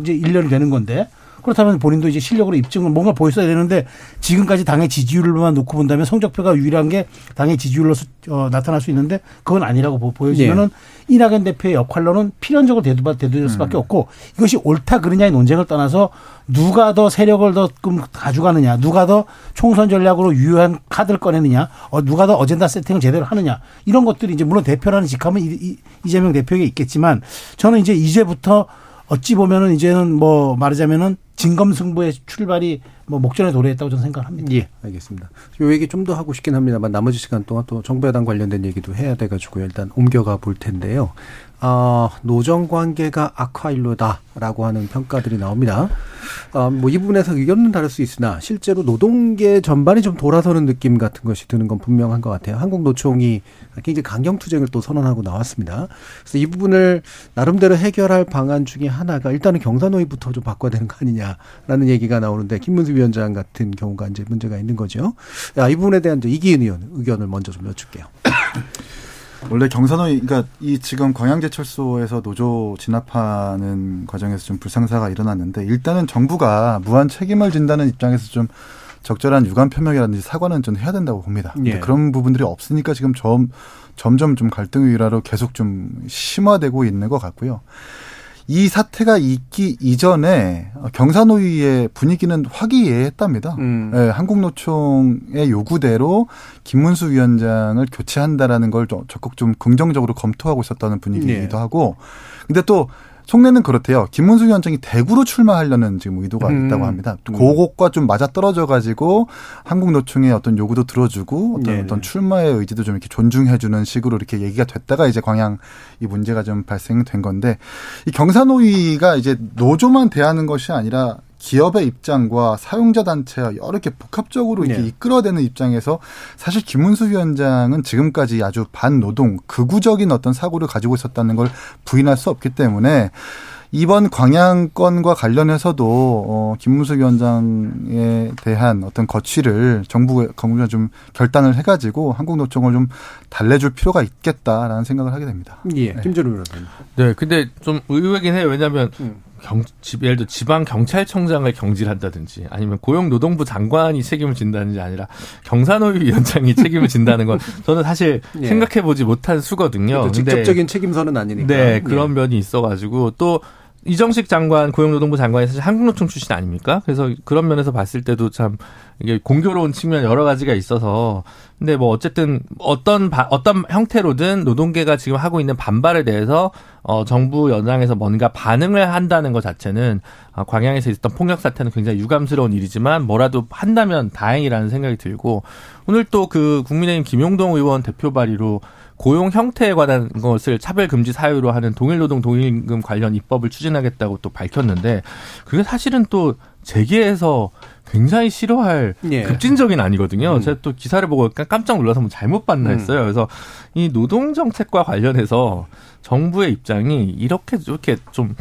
이제 1년이 되는 건데 그렇다면 본인도 이제 실력으로 입증을 뭔가 보였어야 되는데 지금까지 당의 지지율만 놓고 본다면 성적표가 유일한 게 당의 지지율로 어, 나타날 수 있는데 그건 아니라고 보여지면은 네. 이낙연 대표의 역할로는 필연적으로 대두받 대두될 수밖에 음. 없고 이것이 옳다 그르냐의 논쟁을 떠나서 누가 더 세력을 더 가져가느냐, 누가 더 총선 전략으로 유효한 카드를 꺼내느냐, 어, 누가 더 어젠다 세팅을 제대로 하느냐 이런 것들이 이제 물론 대표라는 직함은 이, 이, 이재명 대표에게 있겠지만 저는 이제 이제부터 어찌 보면은 이제는 뭐 말하자면은 진검승부의 출발이 뭐 목전에 도래했다고 저는 생각합니다. 예, 알겠습니다. 요 얘기 좀 더 하고 싶긴 합니다만 나머지 시간 동안 또 정부 여당 관련된 얘기도 해야 돼가지고요. 일단 옮겨가 볼 텐데요. 어, 노정 관계가 악화일로다라고 하는 평가들이 나옵니다. 어, 뭐이 부분에서 의견은 다를 수 있으나 실제로 노동계 전반이 좀 돌아서는 느낌 같은 것이 드는 건 분명한 것 같아요. 한국노총이 굉장히 강경 투쟁을 또 선언하고 나왔습니다. 그래서 이 부분을 나름대로 해결할 방안 중에 하나가 일단은 경사노위부터 좀 바꿔야 되는 거 아니냐라는 얘기가 나오는데 김문수 위원장 같은 경우가 이제 문제가 있는 거죠. 야, 이 부분에 대한 이제 이기은 의원 의견을 먼저 좀 여쭐게요. 원래 경산호위, 그러니까 이 지금 광양제철소에서 노조 진압하는 과정에서 좀 불상사가 일어났는데 일단은 정부가 무한 책임을 진다는 입장에서 좀 적절한 유감 표명이라든지 사과는 좀 해야 된다고 봅니다. 예. 그런 부분들이 없으니까 지금 점, 점점 좀 갈등 위라로 계속 좀 심화되고 있는 것 같고요. 이 사태가 있기 이전에 경사노위의 분위기는 화기애애했답니다. 음. 네, 한국노총의 요구대로 김문수 위원장을 교체한다라는 걸 적극 좀 긍정적으로 검토하고 있었다는 분위기이기도 네. 하고, 근데 또 속내는 그렇대요. 김문수 위원장이 대구로 출마하려는 지금 의도가 음. 있다고 합니다. 음. 그것과 좀 맞아 떨어져 가지고 한국 노총의 어떤 요구도 들어주고 어떤 네 어떤 출마의 의지도 좀 이렇게 존중해주는 식으로 이렇게 얘기가 됐다가 이제 광양 이 문제가 좀 발생된 건데 이 경사노위가 이제 노조만 대하는 것이 아니라 기업의 입장과 사용자 단체와 여러 개 복합적으로 이렇게 네. 이끌어내는 입장에서 사실 김문수 위원장은 지금까지 아주 반노동 극우적인 어떤 사고를 가지고 있었다는 걸 부인할 수 없기 때문에 이번 광양건과 관련해서도 어 김문수 위원장에 대한 어떤 거취를 정부가 정부가 좀 결단을 해가지고 한국노총을 좀 달래줄 필요가 있겠다라는 생각을 하게 됩니다. 예, 네. 김재룡 변호사님. 네, 근데 좀 의외긴 해요. 왜냐하면 음. 경, 예를 들어 지방 경찰청장을 경질한다든지 아니면 고용노동부 장관이 책임을 진다든지 아니라 경사노위 위원장이 책임을 진다는 건 저는 사실 예. 생각해 보지 못한 수거든요. 직접적인 책임서는 아니니까. 네, 그런 예. 면이 있어가지고 또 이정식 장관, 고용노동부 장관이 사실 한국노총 출신 아닙니까? 그래서 그런 면에서 봤을 때도 참 이게 공교로운 측면 여러 가지가 있어서 근데 뭐 어쨌든 어떤 바, 어떤 형태로든 노동계가 지금 하고 있는 반발에 대해서 어 정부 연장에서 뭔가 반응을 한다는 것 자체는 어, 광양에서 있었던 폭력 사태는 굉장히 유감스러운 일이지만 뭐라도 한다면 다행이라는 생각이 들고 오늘 또 그 국민의힘 김용동 의원 대표 발의로 고용 형태에 관한 것을 차별 금지 사유로 하는 동일노동 동일임금 관련 입법을 추진하겠다고 또 밝혔는데 그게 사실은 또 재계에서 굉장히 싫어할 예. 급진적인 아니거든요. 음. 제가 또 기사를 보고 깜짝 놀라서 뭐 잘못 봤나 음. 했어요. 그래서 이 노동 정책과 관련해서 정부의 입장이 이렇게 이렇게 좀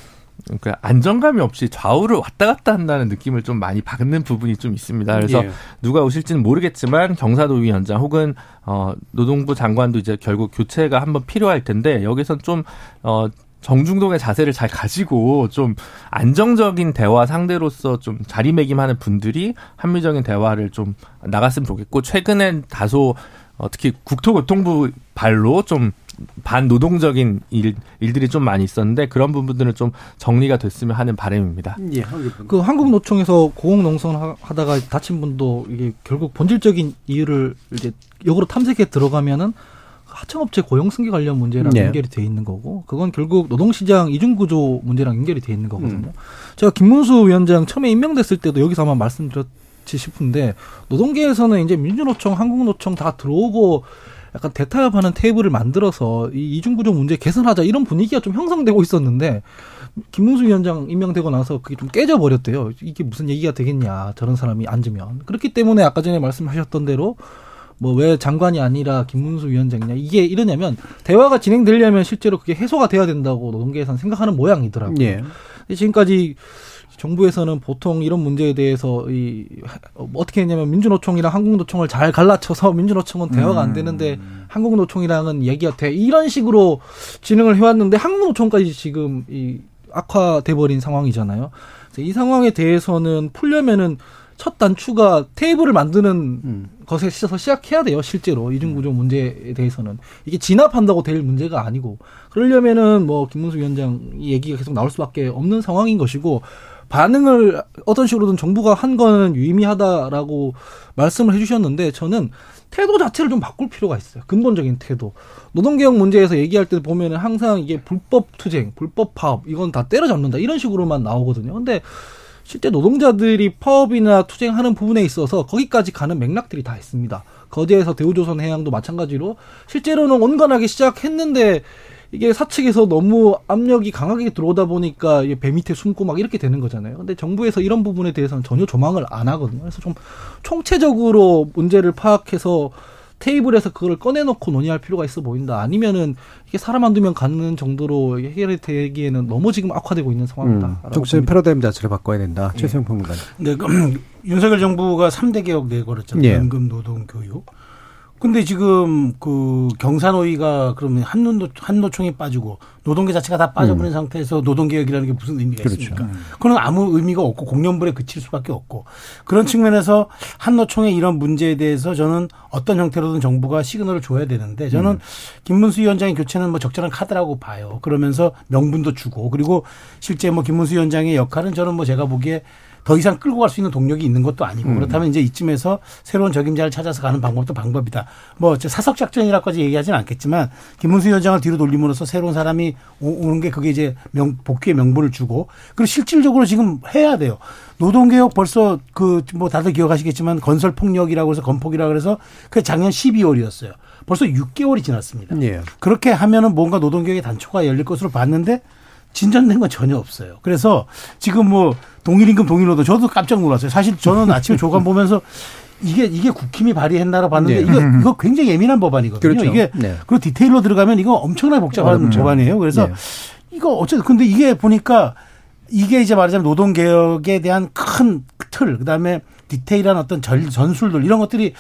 그러니까 안정감이 없이 좌우를 왔다 갔다 한다는 느낌을 좀 많이 받는 부분이 좀 있습니다. 그래서 예. 누가 오실지는 모르겠지만 경사도위 원장 혹은 어 노동부 장관도 이제 결국 교체가 한번 필요할 텐데 여기선 좀어 정중동의 자세를 잘 가지고 좀 안정적인 대화 상대로서 좀 자리매김하는 분들이 합리적인 대화를 좀 나갔으면 좋겠고 최근엔 다소 어, 특히 국토교통부 발로 좀 반노동적인 일, 일들이 좀 많이 있었는데 그런 부분들은 좀 정리가 됐으면 하는 바람입니다. 예, 그 한국노총에서 고용농성 하다가 다친 분도 이게 결국 본질적인 이유를 이제 역으로 탐색해 들어가면은 하청업체 고용 승계 관련 문제랑 네. 연결이 돼 있는 거고 그건 결국 노동시장 이중구조 문제랑 연결이 돼 있는 거거든요. 음. 제가 김문수 위원장 처음에 임명됐을 때도 여기서 아마 말씀드렸지 싶은데 노동계에서는 이제 민주노총, 한국노총 다 들어오고 약간 대타협하는 테이블을 만들어서 이 이중구조 문제 개선하자 이런 분위기가 좀 형성되고 있었는데 김문수 위원장 임명되고 나서 그게 좀 깨져버렸대요. 이게 무슨 얘기가 되겠냐 저런 사람이 앉으면 그렇기 때문에 아까 전에 말씀하셨던 대로 뭐 왜 장관이 아니라 김문수 위원장이냐 이게 이러냐면 대화가 진행되려면 실제로 그게 해소가 돼야 된다고 노동계에서는 생각하는 모양이더라고요. 예. 지금까지 정부에서는 보통 이런 문제에 대해서 이 어떻게 했냐면 민주노총이랑 한국노총을 잘 갈라쳐서 민주노총은 대화가 안 되는데 음. 한국노총이랑은 얘기가 돼 이런 식으로 진행을 해왔는데 한국노총까지 지금 이 악화돼 버린 상황이잖아요. 이 상황에 대해서는 풀려면은 첫 단추가 테이블을 만드는 음. 것에 시서 시작해야 돼요. 실제로 이중구조 문제에 대해서는 이게 진압한다고 될 문제가 아니고 그러려면은 뭐 김문수 위원장 얘기가 계속 나올 수밖에 없는 상황인 것이고 반응을 어떤 식으로든 정부가 한 거는 유의미하다라고 말씀을 해주셨는데 저는 태도 자체를 좀 바꿀 필요가 있어요. 근본적인 태도. 노동개혁 문제에서 얘기할 때 보면은 항상 이게 불법 투쟁, 불법 파업, 이건 다 때려잡는다. 이런 식으로만 나오거든요. 근데 실제 노동자들이 파업이나 투쟁하는 부분에 있어서 거기까지 가는 맥락들이 다 있습니다. 거제에서 대우조선 해양도 마찬가지로 실제로는 온건하게 시작했는데 이게 사측에서 너무 압력이 강하게 들어오다 보니까 배 밑에 숨고 막 이렇게 되는 거잖아요. 근데 정부에서 이런 부분에 대해서는 전혀 조망을 안 하거든요. 그래서 좀 총체적으로 문제를 파악해서 테이블에서 그걸 꺼내놓고 논의할 필요가 있어 보인다. 아니면은 이게 사람 한두 명 갖는 정도로 해결이 되기에는 너무 지금 악화되고 있는 상황이다. 음, 정치적 패러다임 자체를 바꿔야 된다. 예. 최수영 평론가님. 네, 그, 윤석열 정부가 3대 개혁 내걸었잖아요. 예. 연금, 노동, 교육. 근데 지금 그 경산호위가 그러면 한노 한노총이 빠지고 노동계 자체가 다 빠져버린 음. 상태에서 노동개혁이라는 게 무슨 의미가 그렇죠. 있습니까? 음. 그건 아무 의미가 없고 공연불에 그칠 수밖에 없고 그런 측면에서 한노총의 이런 문제에 대해서 저는 어떤 형태로든 정부가 시그널을 줘야 되는데 저는 음. 김문수 위원장의 교체는 뭐 적절한 카드라고 봐요. 그러면서 명분도 주고 그리고 실제 뭐 김문수 위원장의 역할은 저는 뭐 제가 보기에 더 이상 끌고 갈 수 있는 동력이 있는 것도 아니고 음. 그렇다면 이제 이쯤에서 새로운 적임자를 찾아서 가는 방법도 방법이다. 뭐 사석 작전이라까지 얘기하지는 않겠지만 김문수 위원장을 뒤로 돌림으로써 새로운 사람이 오는 게 그게 이제 명 복귀의 명분을 주고 그리고 실질적으로 지금 해야 돼요. 노동개혁 벌써 그 뭐 다들 기억하시겠지만 건설 폭력이라고 해서 건폭이라고 해서 그 작년 12월이었어요. 벌써 6개월이 지났습니다. 예. 그렇게 하면은 뭔가 노동개혁의 단초가 열릴 것으로 봤는데 진전된 건 전혀 없어요. 그래서 지금 뭐 동일임금 동일노동 저도 깜짝 놀랐어요. 사실 저는 아침에 조간 보면서 이게 이게 국힘이 발의했나라 봤는데 네. 이거 이거 굉장히 예민한 법안이거든요. 그렇죠. 이게 네. 그 디테일로 들어가면 이거 엄청나게 복잡한 어, 법안이에요. 그래서 네. 이거 어쨌든 근데 이게 보니까 이게 이제 말하자면 노동 개혁에 대한 큰 틀, 그다음에 디테일한 어떤 전, 전술들 이런 것들이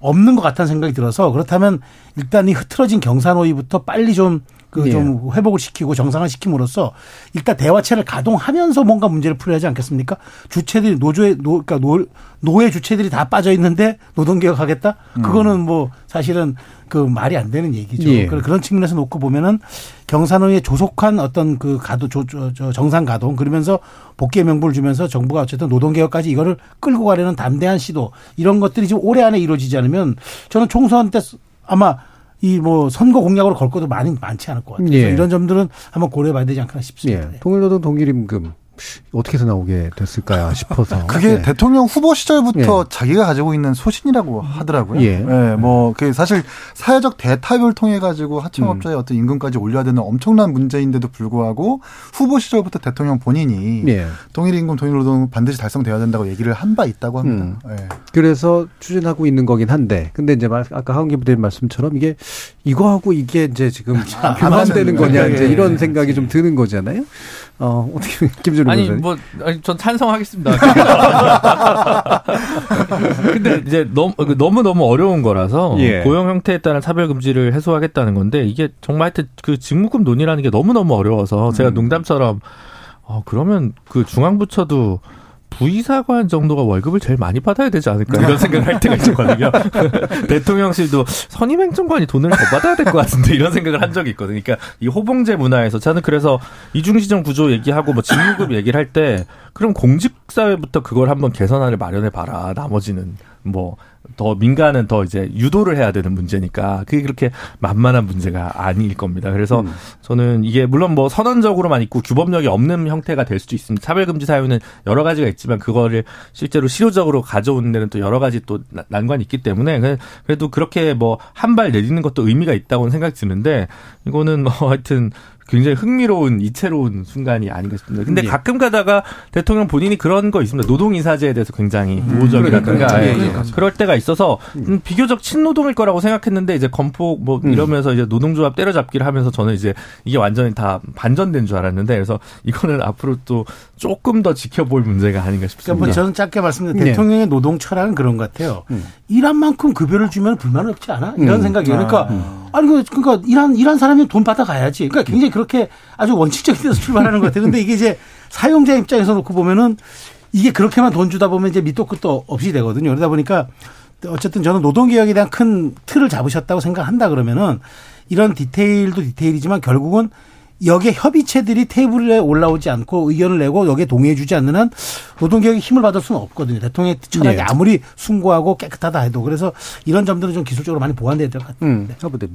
없는 것 같다는 생각이 들어서 그렇다면 일단 이 흐트러진 경사노위부터 빨리 좀 그좀 예. 회복을 시키고 정상화 시킴으로써 일단 대화체를 가동하면서 뭔가 문제를 풀어야 하지 않겠습니까? 주체들이 노조의 노 그러니까 노, 노예 주체들이 다 빠져 있는데 노동 개혁하겠다? 음. 그거는 뭐 사실은 그 말이 안 되는 얘기죠. 예. 그런 측면에서 놓고 보면은 경산호의 조속한 어떤 그 가도 조, 조, 저 정상 가동 그러면서 복귀의 명분을 주면서 정부가 어쨌든 노동 개혁까지 이거를 끌고 가려는 담대한 시도 이런 것들이 지금 올해 안에 이루어지지 않으면 저는 총선 때 아마 이 뭐 선거 공약으로 걸 것도 많이 많지 않을 것 같아요. 예. 이런 점들은 한번 고려해봐야 되지 않을까 싶습니다. 예. 통일노동 동일임금 어떻게 해서 나오게 됐을까 싶어서. 그게 네. 대통령 후보 시절부터 네. 자기가 가지고 있는 소신이라고 하더라고요. 예. 네, 뭐, 그 사실 사회적 대타협을 통해 가지고 하청업자의 음. 어떤 임금까지 올려야 되는 엄청난 문제인데도 불구하고 후보 시절부터 대통령 본인이 예. 동일임금, 동일노동 반드시 달성돼야 된다고 얘기를 한 바 있다고 합니다. 음. 네. 그래서 추진하고 있는 거긴 한데, 근데 이제 아까 하은기 부대님 말씀처럼 이게 이거하고 이게 이제 지금 교환되는 거냐 이제 이런 생각이 좀 드는 거잖아요. 어, 어떻게, 김준 호 아니, 뭐, 아니, 전 찬성하겠습니다. 근데 이제 너무, 너무 너무 어려운 거라서 예. 고용 형태에 따른 차별 금지를 해소하겠다는 건데 이게 정말 하여튼 그 직무금 논의라는 게 너무 너무 어려워서 제가 음. 농담처럼 어, 그러면 그 중앙부처도 부의사관 정도가 월급을 제일 많이 받아야 되지 않을까 이런 생각을 할 때가 있었거든요. 대통령실도 선임행정관이 돈을 더 받아야 될 것 같은데 이런 생각을 한 적이 있거든요. 그러니까 이 호봉제 문화에서 저는 그래서 이중시정 구조 얘기하고 뭐 직무급 얘기를 할 때 그럼 공직사회부터 그걸 한번 개선안을 마련해 봐라. 나머지는 뭐 더 민간은 더 이제 유도를 해야 되는 문제니까 그게 그렇게 만만한 문제가 아닐 겁니다. 그래서 음. 저는 이게 물론 뭐 선언적으로만 있고 규범력이 없는 형태가 될 수도 있습니다. 차별금지 사유는 여러 가지가 있지만 그거를 실제로 실효적으로 가져오는 데는 또 여러 가지 또 난관이 있기 때문에 그래도 그렇게 뭐 한 발 내딛는 것도 의미가 있다고는 생각이 드는데 이거는 뭐 하여튼 굉장히 흥미로운 이채로운 순간이 아닌가 싶습니다. 근데 예. 가끔 가다가 대통령 본인이 그런 거 있습니다. 노동 이사제에 대해서 굉장히 음, 우호적이라든가 음, 예, 그럴 때가 있어서 음, 비교적 친노동일 거라고 생각했는데 이제 건폭 뭐 음. 이러면서 이제 노동조합 때려잡기를 하면서 저는 이제 이게 완전히 다 반전된 줄 알았는데 그래서 이거는 앞으로 또 조금 더 지켜볼 문제가 아닌가 싶습니다. 그러니까 뭐 저는 짧게 말씀드린 네. 대통령의 노동 철학은 그런 것 같아요. 음. 일한 만큼 급여를 주면 불만 없지 않아? 이런 음. 생각이에요. 그러니까 아. 아니 그, 그러니까 일한 일한 사람이 돈 받아 가야지. 그러니까 굉장히 그렇게 아주 원칙적인 데서 출발하는 것 같아요. 근데 이게 이제 사용자 입장에서 놓고 보면은 이게 그렇게만 돈 주다 보면 이제 밑도 끝도 없이 되거든요. 그러다 보니까 어쨌든 저는 노동개혁에 대한 큰 틀을 잡으셨다고 생각한다 그러면은 이런 디테일도 디테일이지만 결국은 여기에 협의체들이 테이블에 올라오지 않고 의견을 내고 여기에 동의해주지 않는 한 노동개혁에 힘을 받을 수는 없거든요. 대통령의 철학이 네. 아무리 숭고하고 깨끗하다 해도 그래서 이런 점들은 좀 기술적으로 많이 보완돼야 될 것 같아요. 음,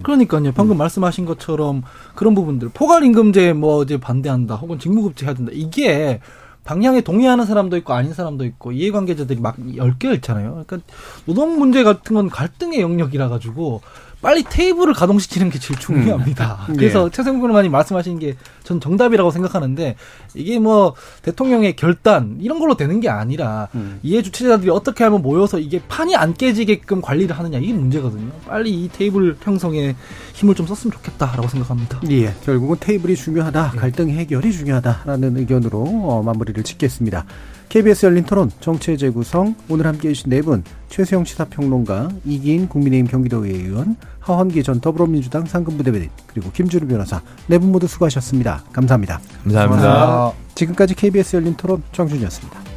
그러니까요. 방금 음. 말씀하신 것처럼 그런 부분들 포괄임금제 뭐 이제 반대한다 혹은 직무급제 해야 된다 이게 방향에 동의하는 사람도 있고 아닌 사람도 있고 이해관계자들이 막 10개 있잖아요. 그러니까 노동 문제 같은 건 갈등의 영역이라 가지고 빨리 테이블을 가동시키는 게 제일 중요합니다. 음. 그래서 네. 최승근 의원이 말씀하신 게 전 정답이라고 생각하는데 이게 뭐 대통령의 결단 이런 걸로 되는 게 아니라 음. 이해 주체자들이 어떻게 하면 모여서 이게 판이 안 깨지게끔 관리를 하느냐 이게 문제거든요. 빨리 이 테이블 형성에 힘을 좀 썼으면 좋겠다라고 생각합니다. 예, 결국은 테이블이 중요하다, 갈등 해결이 중요하다라는 의견으로 어, 마무리를 짓겠습니다. KBS 열린 토론 정치의 재구성 오늘 함께해 주신 네 분 최수영 시사평론가 이기인 국민의힘 경기도의회 의원 하헌기 전 더불어민주당 상근부대변인 그리고 김주루 변호사 네 분 모두 수고하셨습니다. 감사합니다. 감사합니다. 감사합니다. 지금까지 KBS 열린 토론 정준이었습니다.